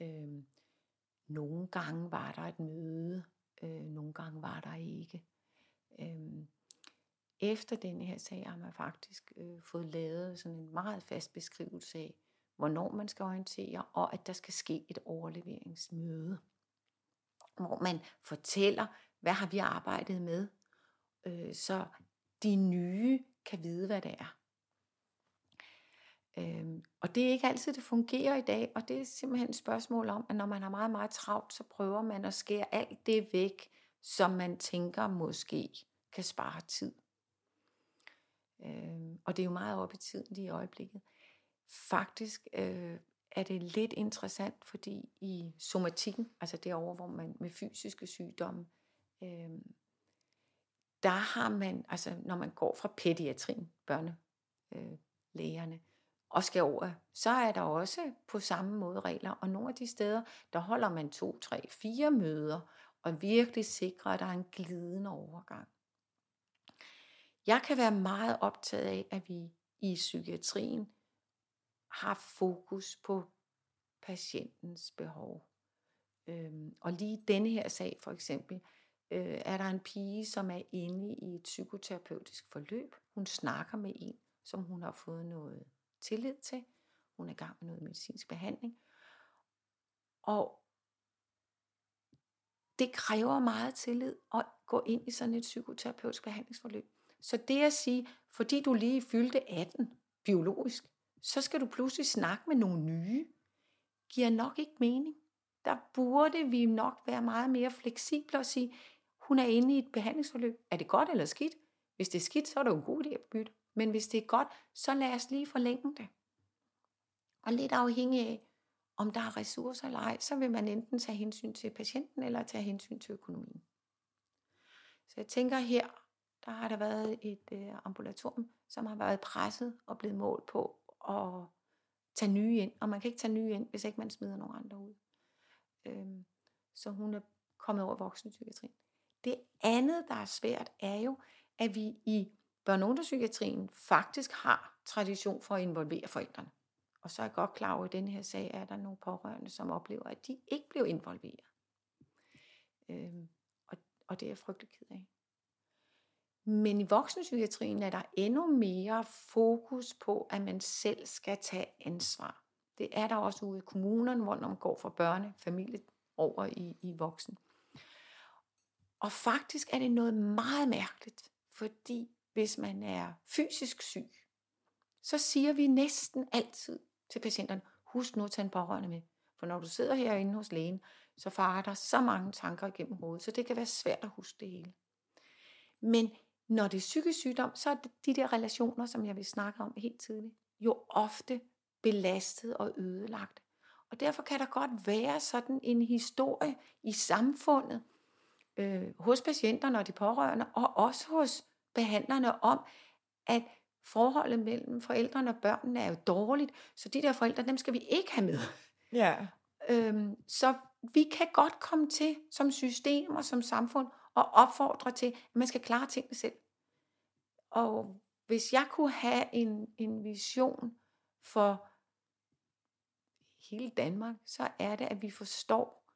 Øh, nogle gange var der et møde, øh, nogle gange var der ikke. Øh, efter den her sag har man faktisk øh, fået lavet sådan en meget fast beskrivelse af, hvornår man skal orientere, og at der skal ske et overleveringsmøde, hvor man fortæller, hvad har vi arbejdet med, øh, så de nye kan vide, hvad det er. Øhm, og det er ikke altid, det fungerer i dag, og det er simpelthen et spørgsmål om, at når man har meget, meget travlt, så prøver man at skære alt det væk, som man tænker måske kan spare tid. Øh, og det er jo meget op i tiden lige i øjeblikket. Faktisk øh, er det lidt interessant, fordi i somatikken, altså derovre, hvor man med fysiske sygdomme, øh, der har man, altså når man går fra pædiatrien, børnelægerne, øh, og skal over, så er der også på samme måde regler. Og nogle af de steder, der holder man to, tre, fire møder, og virkelig sikrer, at der er en glidende overgang. Jeg kan være meget optaget af, at vi i psykiatrien har fokus på patientens behov. Øhm, og lige denne her sag for eksempel, øh, er der en pige, som er inde i et psykoterapeutisk forløb. Hun snakker med en, som hun har fået noget tillid til. Hun er i gang med noget medicinsk behandling. Og det kræver meget tillid at gå ind i sådan et psykoterapeutisk behandlingsforløb. Så det at sige, fordi du lige fyldte 18 biologisk, så skal du pludselig snakke med nogle nye, giver nok ikke mening. Der burde vi nok være meget mere fleksible og sige, hun er inde i et behandlingsforløb. Er det godt eller skidt? Hvis det er skidt, så er det jo en god idé at bytte. Men hvis det er godt, så lad os lige forlænge det. Og lidt afhængig af, om der er ressourcer eller ej, så vil man enten tage hensyn til patienten eller tage hensyn til økonomien. Så jeg tænker her, der har der været et øh, ambulatorium, som har været presset og blevet målt på at tage nye ind. Og man kan ikke tage nye ind, hvis ikke man smider nogen andre ud. Øhm, så hun er kommet over voksenpsykiatrien. Det andet, der er svært, er jo, at vi i børne- faktisk har tradition for at involvere forældrene. Og så er jeg godt klar over, at i denne her sag er der nogle pårørende, som oplever, at de ikke blev involveret. Øhm, og, og det er jeg frygtelig ked af. Men i voksenpsykiatrien er der endnu mere fokus på, at man selv skal tage ansvar. Det er der også ude i kommunerne, hvor man går fra børne, familie over i, i voksen. Og faktisk er det noget meget mærkeligt, fordi hvis man er fysisk syg, så siger vi næsten altid til patienterne, husk nu at tage en pårørende med. For når du sidder herinde hos lægen, så farer der så mange tanker igennem hovedet, så det kan være svært at huske det hele. Men når det er psykisk sygdom, så er de der relationer, som jeg vil snakke om helt tidligt, jo ofte belastet og ødelagt. Og derfor kan der godt være sådan en historie i samfundet, øh, hos patienterne og de pårørende, og også hos behandlerne om, at forholdet mellem forældrene og børnene er jo dårligt, så de der forældre, dem skal vi ikke have med. Ja. Øhm, så vi kan godt komme til som system og som samfund og opfordre til, at man skal klare tingene selv. Og hvis jeg kunne have en, en vision for hele Danmark, så er det, at vi forstår,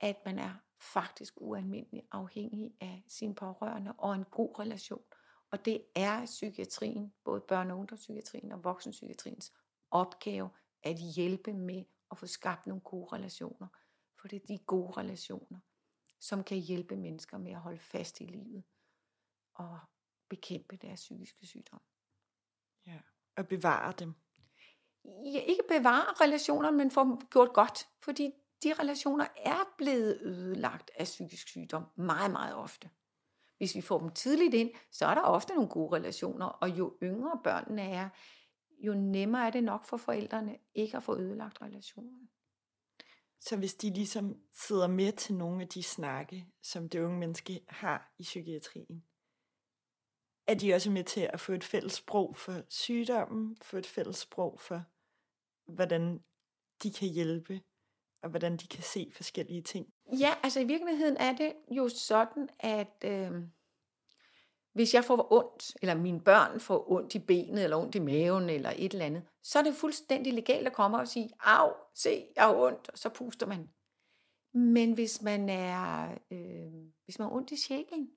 at man er faktisk ualmindelig afhængig af sine pårørende og en god relation. Og det er psykiatrien, både børne- og ungdomspsykiatrien og voksenpsykiatriens opgave at hjælpe med at få skabt nogle gode relationer. For det er de gode relationer, som kan hjælpe mennesker med at holde fast i livet og bekæmpe deres psykiske sygdom. Ja, og bevare dem. Ja, ikke bevare relationer, men få dem gjort godt. Fordi de relationer er blevet ødelagt af psykisk sygdom meget, meget ofte. Hvis vi får dem tidligt ind, så er der ofte nogle gode relationer, og jo yngre børnene er, jo nemmere er det nok for forældrene ikke at få ødelagt relationen. Så hvis de ligesom sidder med til nogle af de snakke, som det unge menneske har i psykiatrien, er de også med til at få et fælles sprog for sygdommen, få et fælles sprog for, hvordan de kan hjælpe, og hvordan de kan se forskellige ting? Ja, altså i virkeligheden er det jo sådan, at øh, hvis jeg får ondt, eller mine børn får ondt i benet, eller ondt i maven, eller et eller andet, så er det fuldstændig legalt at komme og sige, af, se, jeg har ondt, og så puster man. Men hvis man er, øh, hvis man har ondt i sjælen,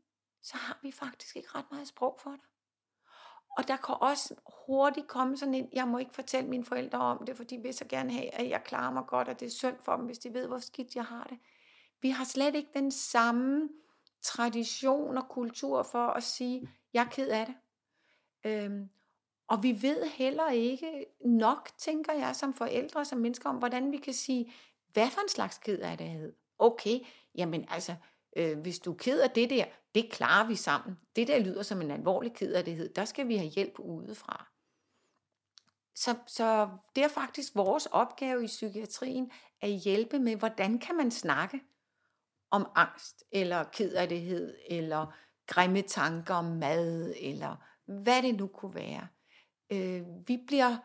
så har vi faktisk ikke ret meget sprog for det. Og der kan også hurtigt komme sådan en, jeg må ikke fortælle mine forældre om det, for de vil så gerne have, at jeg klarer mig godt, og det er synd for dem, hvis de ved, hvor skidt jeg har det. Vi har slet ikke den samme tradition og kultur for at sige, jeg er ked af det. Øhm, Og vi ved heller ikke nok, tænker jeg, som forældre, som mennesker, om hvordan vi kan sige, hvad for en slags ked af det Okay, jamen altså, øh, hvis du er ked af det der, det klarer vi sammen. Det der lyder som en alvorlig ked af det der skal vi have hjælp udefra. Så, så det er faktisk vores opgave i psykiatrien at hjælpe med, hvordan kan man snakke om angst, eller kedelighed, eller grimme tanker om mad, eller hvad det nu kunne være. Øh, vi bliver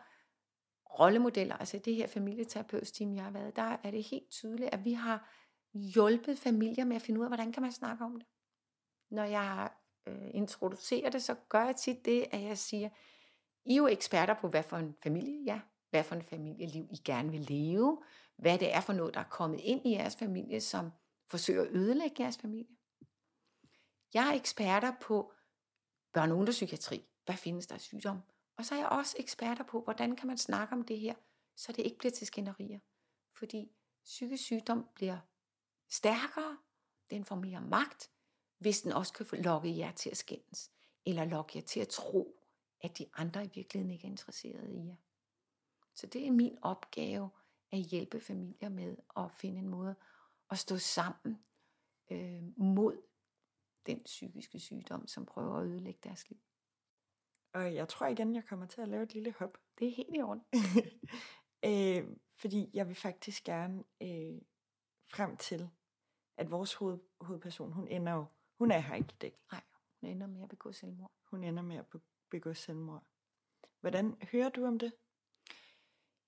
rollemodeller, altså det her familieterapeuteam, jeg har været, der er det helt tydeligt, at vi har hjulpet familier med at finde ud af, hvordan kan man snakke om det. Når jeg øh, introducerer det, så gør jeg tit det, at jeg siger, I er jo eksperter på, hvad for en familie ja, hvad for en familieliv I gerne vil leve, hvad det er for noget, der er kommet ind i jeres familie, som forsøger at ødelægge jeres familie. Jeg er eksperter på børne- og ungdomspsykiatri. Hvad findes der af sygdom? Og så er jeg også eksperter på, hvordan kan man snakke om det her, så det ikke bliver til skænderier. Fordi psykisk sygdom bliver stærkere, den får mere magt, hvis den også kan lokke jer til at skændes, eller lokke jer til at tro, at de andre i virkeligheden ikke er interesserede i jer. Så det er min opgave at hjælpe familier med at finde en måde at stå sammen øh, mod den psykiske sygdom, som prøver at ødelægge deres liv. Og jeg tror igen, jeg kommer til at lave et lille hop. Det er helt i orden. [LAUGHS] øh, fordi jeg vil faktisk gerne øh, frem til, at vores hoved, hovedperson, hun ender jo, hun er her ikke i dag. Nej, hun ender med at begå selvmord. Hun ender med at begå selvmord. Hvordan hører du om det?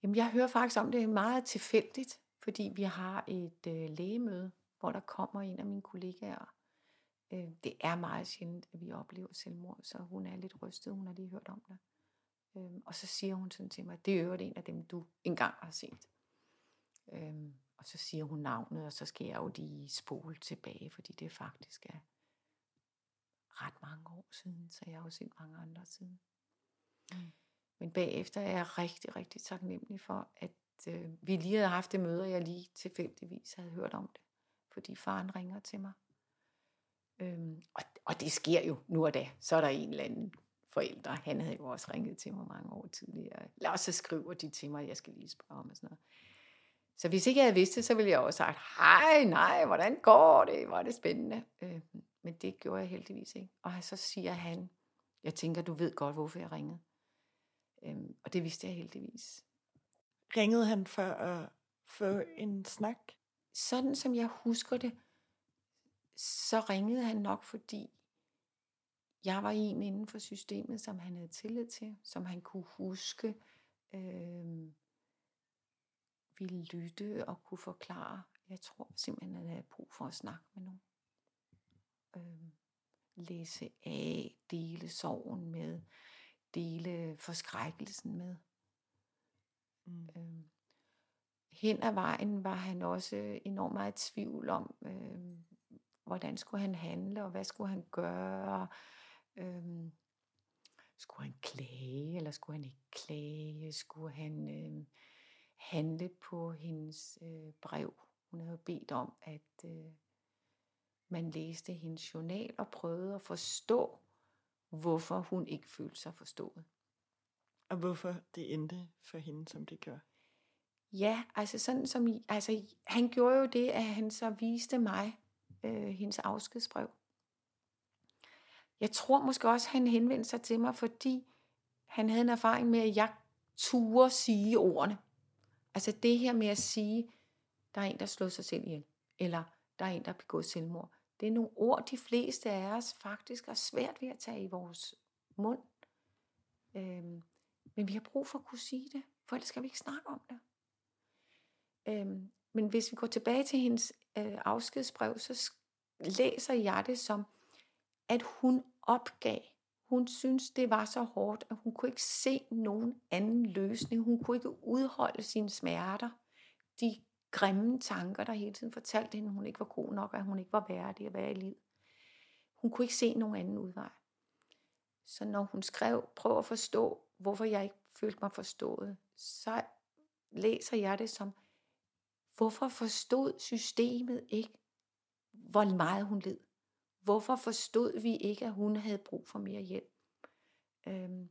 Jamen, jeg hører faktisk om det meget tilfældigt, fordi vi har et øh, lægemøde, hvor der kommer en af mine kollegaer. Øh, det er meget sjældent, at vi oplever selvmord, så hun er lidt rystet, hun har lige hørt om det. Øh, og så siger hun sådan til mig, det er en af dem, du engang har set. Øh, og så siger hun navnet, og så skal jeg jo lige spole tilbage, fordi det faktisk er ret mange år siden, så jeg har jo set mange andre siden. Mm. Men bagefter er jeg rigtig, rigtig taknemmelig for, at øh, vi lige havde haft det møde, og jeg lige tilfældigvis havde hørt om det. Fordi faren ringer til mig. Øhm, og, og det sker jo nu og da. Så er der en eller anden forældre, han havde jo også ringet til mig mange år tidligere. Eller os så skriver de til mig, jeg skal lige spørge om og sådan noget. Så hvis ikke jeg havde vidst det, så ville jeg også have sagt, hej, nej, hvordan går det? Var det spændende? Øh, men det gjorde jeg heldigvis ikke. Og så siger han, jeg tænker, du ved godt, hvorfor jeg ringede. Øhm, og det vidste jeg heldigvis. Ringede han for at få en snak? Sådan som jeg husker det, så ringede han nok, fordi jeg var en inden for systemet, som han havde tillid til, som han kunne huske, øh, ville lytte og kunne forklare. Jeg tror simpelthen, at jeg havde brug for at snakke med nogen. Øh, læse af, dele sorgen med, dele forskrækkelsen med. Mm. Øh, hen ad vejen var han også enormt meget i tvivl om, øh, hvordan skulle han handle, og hvad skulle han gøre. Øh, skulle han klage, eller skulle han ikke klage? Skulle han øh, handle på hendes øh, brev? Hun havde bedt om, at øh, man læste hendes journal og prøvede at forstå, hvorfor hun ikke følte sig forstået. Og hvorfor det endte for hende, som det gjorde? Ja, altså sådan som, altså han gjorde jo det, at han så viste mig øh, hendes afskedsbrev. Jeg tror måske også, han henvendte sig til mig, fordi han havde en erfaring med, at jeg turde sige ordene. Altså det her med at sige, der er en, der slår sig selv ihjel, eller der er en, der har begået selvmord. Det er nogle ord, de fleste af os faktisk har svært ved at tage i vores mund. Øhm, men vi har brug for at kunne sige det, for ellers skal vi ikke snakke om det. Øhm, men hvis vi går tilbage til hendes øh, afskedsbrev, så læser jeg det som, at hun opgav. Hun synes, det var så hårdt, at hun kunne ikke se nogen anden løsning. Hun kunne ikke udholde sine smerter. De grimme tanker, der hele tiden fortalte hende, at hun ikke var god nok, og at hun ikke var værdig at være i livet. Hun kunne ikke se nogen anden udvej. Så når hun skrev, prøv at forstå, hvorfor jeg ikke følte mig forstået, så læser jeg det som, hvorfor forstod systemet ikke, hvor meget hun led? Hvorfor forstod vi ikke, at hun havde brug for mere hjælp? Øhm,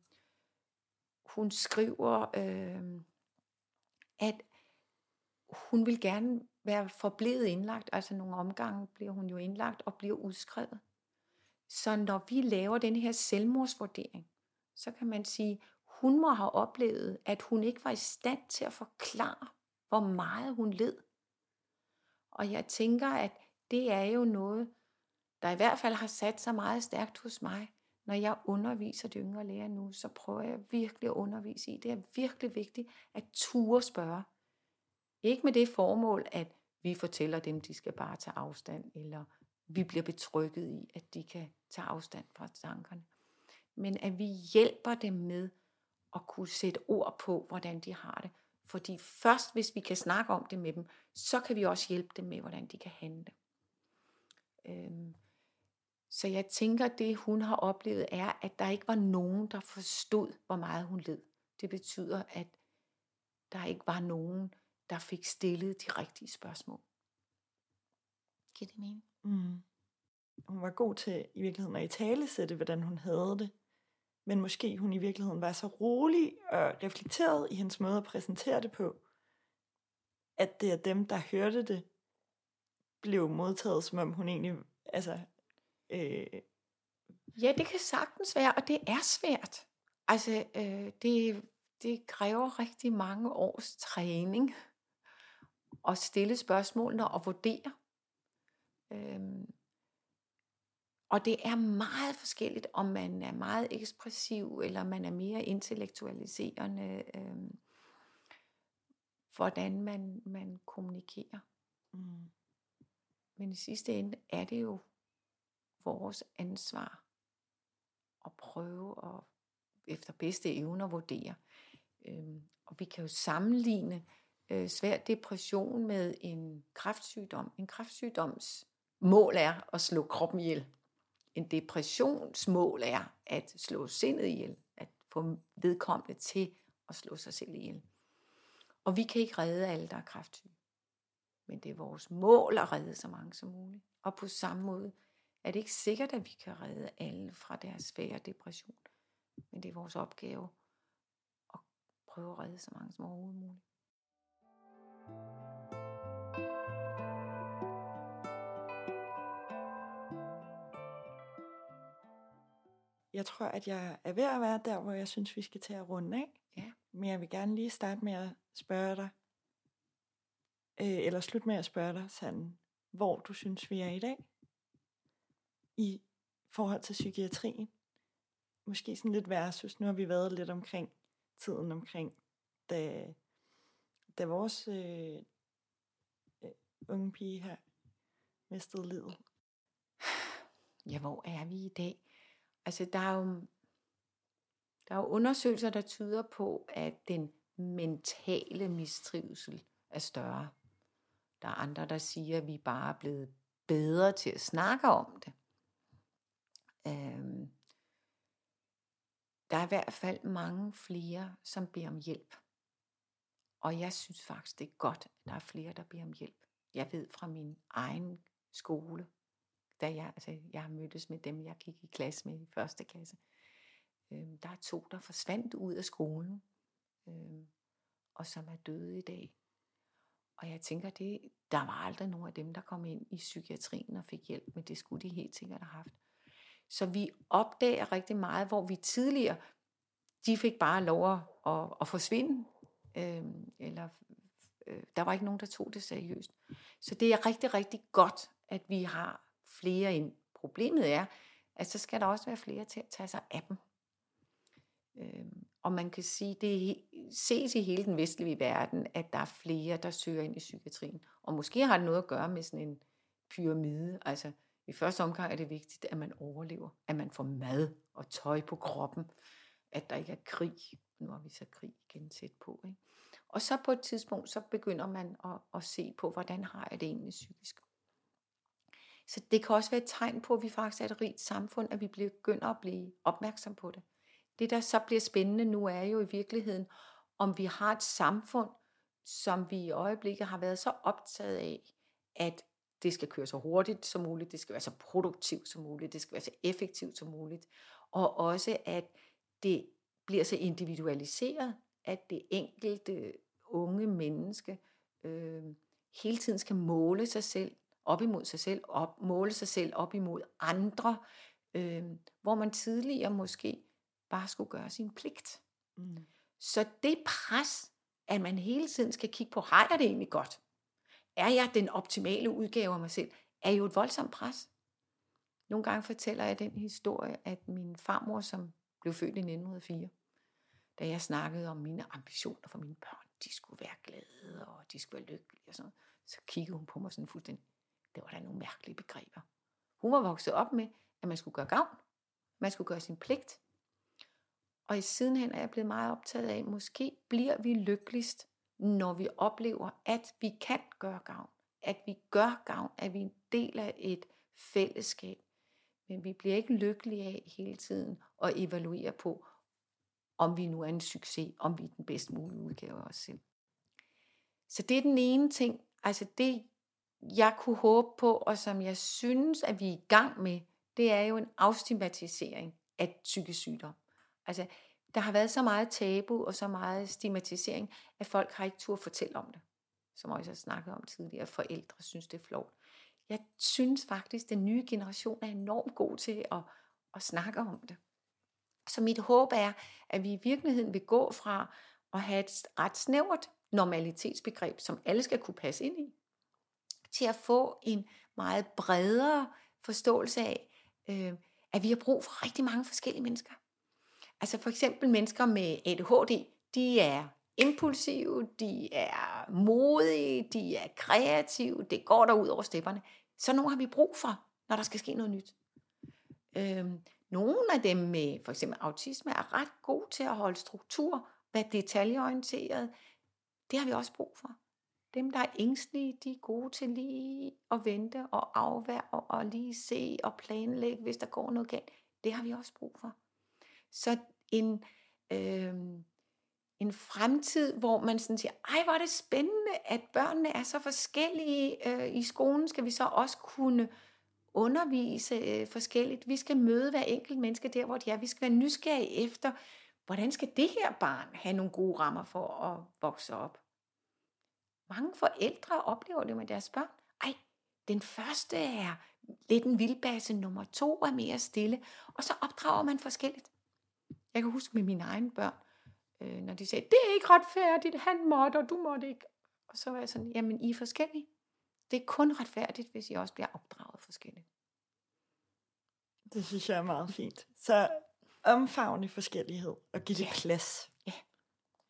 hun skriver, øhm, at hun vil gerne være forblevet indlagt. Altså nogle omgange bliver hun jo indlagt og bliver udskrevet. Så når vi laver den her selvmordsvurdering, så kan man sige, hun må have oplevet, at hun ikke var i stand til at forklare, hvor meget hun led. Og jeg tænker, at det er jo noget, der i hvert fald har sat sig meget stærkt hos mig. Når jeg underviser de yngre lærer nu, så prøver jeg virkelig at undervise i. Det er virkelig vigtigt at ture spørge. Ikke med det formål, at vi fortæller dem, de skal bare tage afstand, eller vi bliver betrykket i, at de kan tage afstand fra tankerne. Men at vi hjælper dem med at kunne sætte ord på, hvordan de har det. Fordi først hvis vi kan snakke om det med dem, så kan vi også hjælpe dem med, hvordan de kan handle. Øhm, så jeg tænker, det hun har oplevet er, at der ikke var nogen, der forstod, hvor meget hun led. Det betyder, at der ikke var nogen, der fik stillet de rigtige spørgsmål. Giver det mening? Mm. Hun var god til i virkeligheden at i tale sætte, hvordan hun havde det. Men måske hun i virkeligheden var så rolig og reflekteret i hendes måde at præsentere det på, at det er dem, der hørte det, blev modtaget, som om hun egentlig, altså... Øh... Ja, det kan sagtens være, og det er svært. Altså, øh, det, det kræver rigtig mange års træning at stille spørgsmålene og vurdere. Øhm, og det er meget forskelligt, om man er meget ekspressiv, eller man er mere intellektualiserende, øhm, hvordan man, man kommunikerer. Mm. Men i sidste ende er det jo vores ansvar at prøve at efter bedste evne at vurdere. Øhm, og vi kan jo sammenligne øh, svær depression med en kræftsygdom. En kræftsygdoms mål er at slå kroppen ihjel. En depressionsmål er at slå sindet ihjel, at få vedkommende til at slå sig selv ihjel. Og vi kan ikke redde alle, der er kræftsyge. Men det er vores mål at redde så mange som muligt. Og på samme måde er det ikke sikkert, at vi kan redde alle fra deres svære depression. Men det er vores opgave at prøve at redde så mange som overhovedet muligt. Jeg tror, at jeg er ved at være der, hvor jeg synes, vi skal til at runde af. Ja. Men jeg vil gerne lige starte med at spørge dig, øh, eller slutte med at spørge dig, sådan, hvor du synes, vi er i dag i forhold til psykiatrien. Måske sådan lidt versus, nu har vi været lidt omkring tiden omkring, da, da vores øh, øh, unge pige her mistede livet. Ja, hvor er vi i dag? Altså, der er jo, der er jo undersøgelser, der tyder på, at den mentale mistrivsel er større. Der er andre, der siger, at vi bare er blevet bedre til at snakke om det. Øhm, der er i hvert fald mange flere, som beder om hjælp. Og jeg synes faktisk, det er godt, at der er flere, der beder om hjælp. Jeg ved fra min egen skole, da jeg, altså, jeg har mødtes med dem, jeg gik i klasse med i første klasse. Øhm, der er to, der forsvandt ud af skolen, øhm, og som er døde i dag. Og jeg tænker, det, der var aldrig nogen af dem, der kom ind i psykiatrien og fik hjælp, men det skulle de helt sikkert have haft. Så vi opdager rigtig meget, hvor vi tidligere, de fik bare lov at, at, at forsvinde, øhm, eller øh, der var ikke nogen, der tog det seriøst. Så det er rigtig, rigtig godt, at vi har flere ind. Problemet er, at så skal der også være flere til at tage sig af dem. Øhm, og man kan sige, det ses i hele den vestlige verden, at der er flere, der søger ind i psykiatrien. Og måske har det noget at gøre med sådan en pyramide. Altså, i første omgang er det vigtigt, at man overlever, at man får mad og tøj på kroppen, at der ikke er krig. Nu har vi så krig igen tæt på. Ikke? Og så på et tidspunkt, så begynder man at, at se på, hvordan har jeg det egentlig psykisk. Så det kan også være et tegn på, at vi faktisk er et rigt samfund, at vi begynder at blive opmærksom på det. Det, der så bliver spændende nu, er jo i virkeligheden, om vi har et samfund, som vi i øjeblikket har været så optaget af, at det skal køre så hurtigt som muligt, det skal være så produktivt som muligt, det skal være så effektivt som muligt, og også at det bliver så individualiseret, at det enkelte unge menneske øh, hele tiden skal måle sig selv op imod sig selv, op, måle sig selv op imod andre, øh, hvor man tidligere måske bare skulle gøre sin pligt. Mm. Så det pres, at man hele tiden skal kigge på, har jeg det egentlig godt? Er jeg den optimale udgave af mig selv? Er jo et voldsomt pres. Nogle gange fortæller jeg den historie, at min farmor, som blev født i 1904, da jeg snakkede om mine ambitioner for mine børn, de skulle være glade, og de skulle være lykkelige og sådan noget, så kiggede hun på mig sådan fuldstændig, det var da nogle mærkelige begreber. Hun var vokset op med, at man skulle gøre gavn, man skulle gøre sin pligt, og i sidenhen er jeg blevet meget optaget af, måske bliver vi lykkeligst, når vi oplever, at vi kan gøre gavn. At vi gør gavn, at vi er en del af et fællesskab. Men vi bliver ikke lykkelige af hele tiden at evaluere på, om vi nu er en succes, om vi er den bedst mulige udgave af os selv. Så det er den ene ting. Altså det, jeg kunne håbe på, og som jeg synes, at vi er i gang med, det er jo en afstigmatisering af psykisk sygdom. Altså, der har været så meget tabu og så meget stigmatisering, at folk har ikke tur fortælle om det. Som også har snakket om tidligere, forældre synes, det er flot. Jeg synes faktisk, at den nye generation er enormt god til at, at snakke om det. Så mit håb er, at vi i virkeligheden vil gå fra at have et ret snævert normalitetsbegreb, som alle skal kunne passe ind i, til at få en meget bredere forståelse af, øh, at vi har brug for rigtig mange forskellige mennesker. Altså for eksempel mennesker med ADHD, de er impulsive, de er modige, de er kreative, det går der ud over stepperne. Så nogle har vi brug for, når der skal ske noget nyt. Øhm, nogle af dem med for eksempel autisme er ret gode til at holde struktur, være detaljeorienteret. Det har vi også brug for. Dem, der er ængstlige, de er gode til lige at vente og afværge og, og lige se og planlægge, hvis der går noget galt. Det har vi også brug for. Så en, øh, en fremtid, hvor man sådan siger, ej hvor er det spændende, at børnene er så forskellige øh, i skolen, skal vi så også kunne undervise øh, forskelligt. Vi skal møde hver enkelt menneske der, hvor de er. Vi skal være nysgerrige efter, hvordan skal det her barn have nogle gode rammer for at vokse op. Mange forældre oplever det med deres børn. Ej, den første er lidt en vildbase, nummer to er mere stille, og så opdrager man forskelligt. Jeg kan huske med mine egne børn, øh, når de sagde, det er ikke retfærdigt, han måtte, og du måtte ikke. Og så var jeg sådan, jamen I er forskellige. Det er kun retfærdigt, hvis I også bliver opdraget forskelligt. Det synes jeg er meget fint. Så omfavne forskellighed og give det ja. plads. Ja.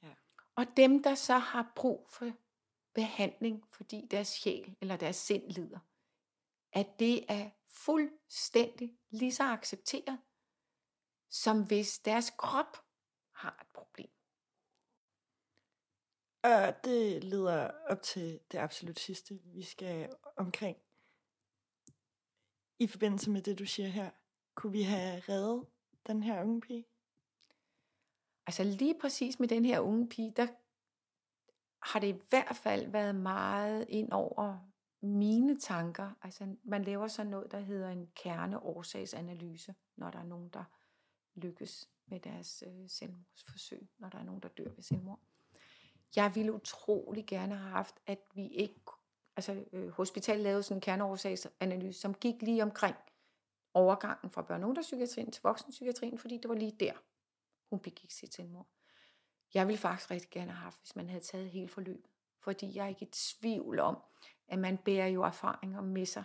ja. Og dem, der så har brug for behandling, fordi deres sjæl eller deres sind lider, at det er fuldstændig lige så accepteret, som hvis deres krop har et problem. Og det leder op til det absolut sidste, vi skal omkring. I forbindelse med det, du siger her, kunne vi have reddet den her unge pige? Altså lige præcis med den her unge pige, der har det i hvert fald været meget ind over mine tanker. Altså man laver så noget, der hedder en kerneårsagsanalyse, når der er nogen, der lykkes med deres øh, selvmordsforsøg, når der er nogen, der dør ved selvmord. Jeg ville utrolig gerne have haft, at vi ikke, altså øh, hospitalet lavede sådan en kerneårsagsanalyse, som gik lige omkring overgangen fra børne- og ungdomspsykiatrien til voksenpsykiatrien, fordi det var lige der, hun begik sit selvmord. Jeg ville faktisk rigtig gerne have haft, hvis man havde taget hele forløbet, fordi jeg er ikke i tvivl om, at man bærer jo erfaringer med sig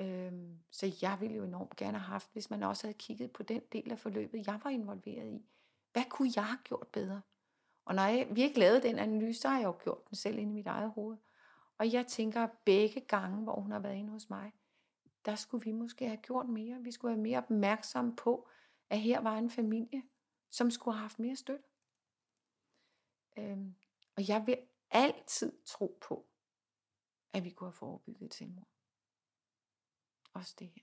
Øhm, så jeg ville jo enormt gerne have haft, hvis man også havde kigget på den del af forløbet, jeg var involveret i. Hvad kunne jeg have gjort bedre? Og når jeg virkelig lavede den analyse, så har jeg jo gjort den selv inde i mit eget hoved. Og jeg tænker, begge gange, hvor hun har været inde hos mig, der skulle vi måske have gjort mere. Vi skulle være mere opmærksomme på, at her var en familie, som skulle have haft mere støtte. Øhm, og jeg vil altid tro på, at vi kunne have forebygget et selvmord også det her.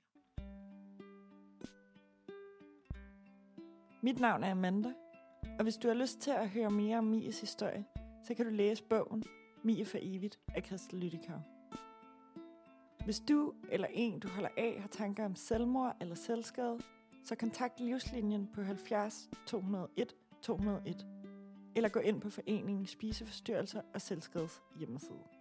Mit navn er Amanda, og hvis du har lyst til at høre mere om Mies historie, så kan du læse bogen Mie for evigt af Christel Lyttikau. Hvis du eller en, du holder af, har tanker om selvmord eller selvskade, så kontakt Livslinjen på 70 201 201, eller gå ind på foreningen Spiseforstyrrelser og Selvskades hjemmeside.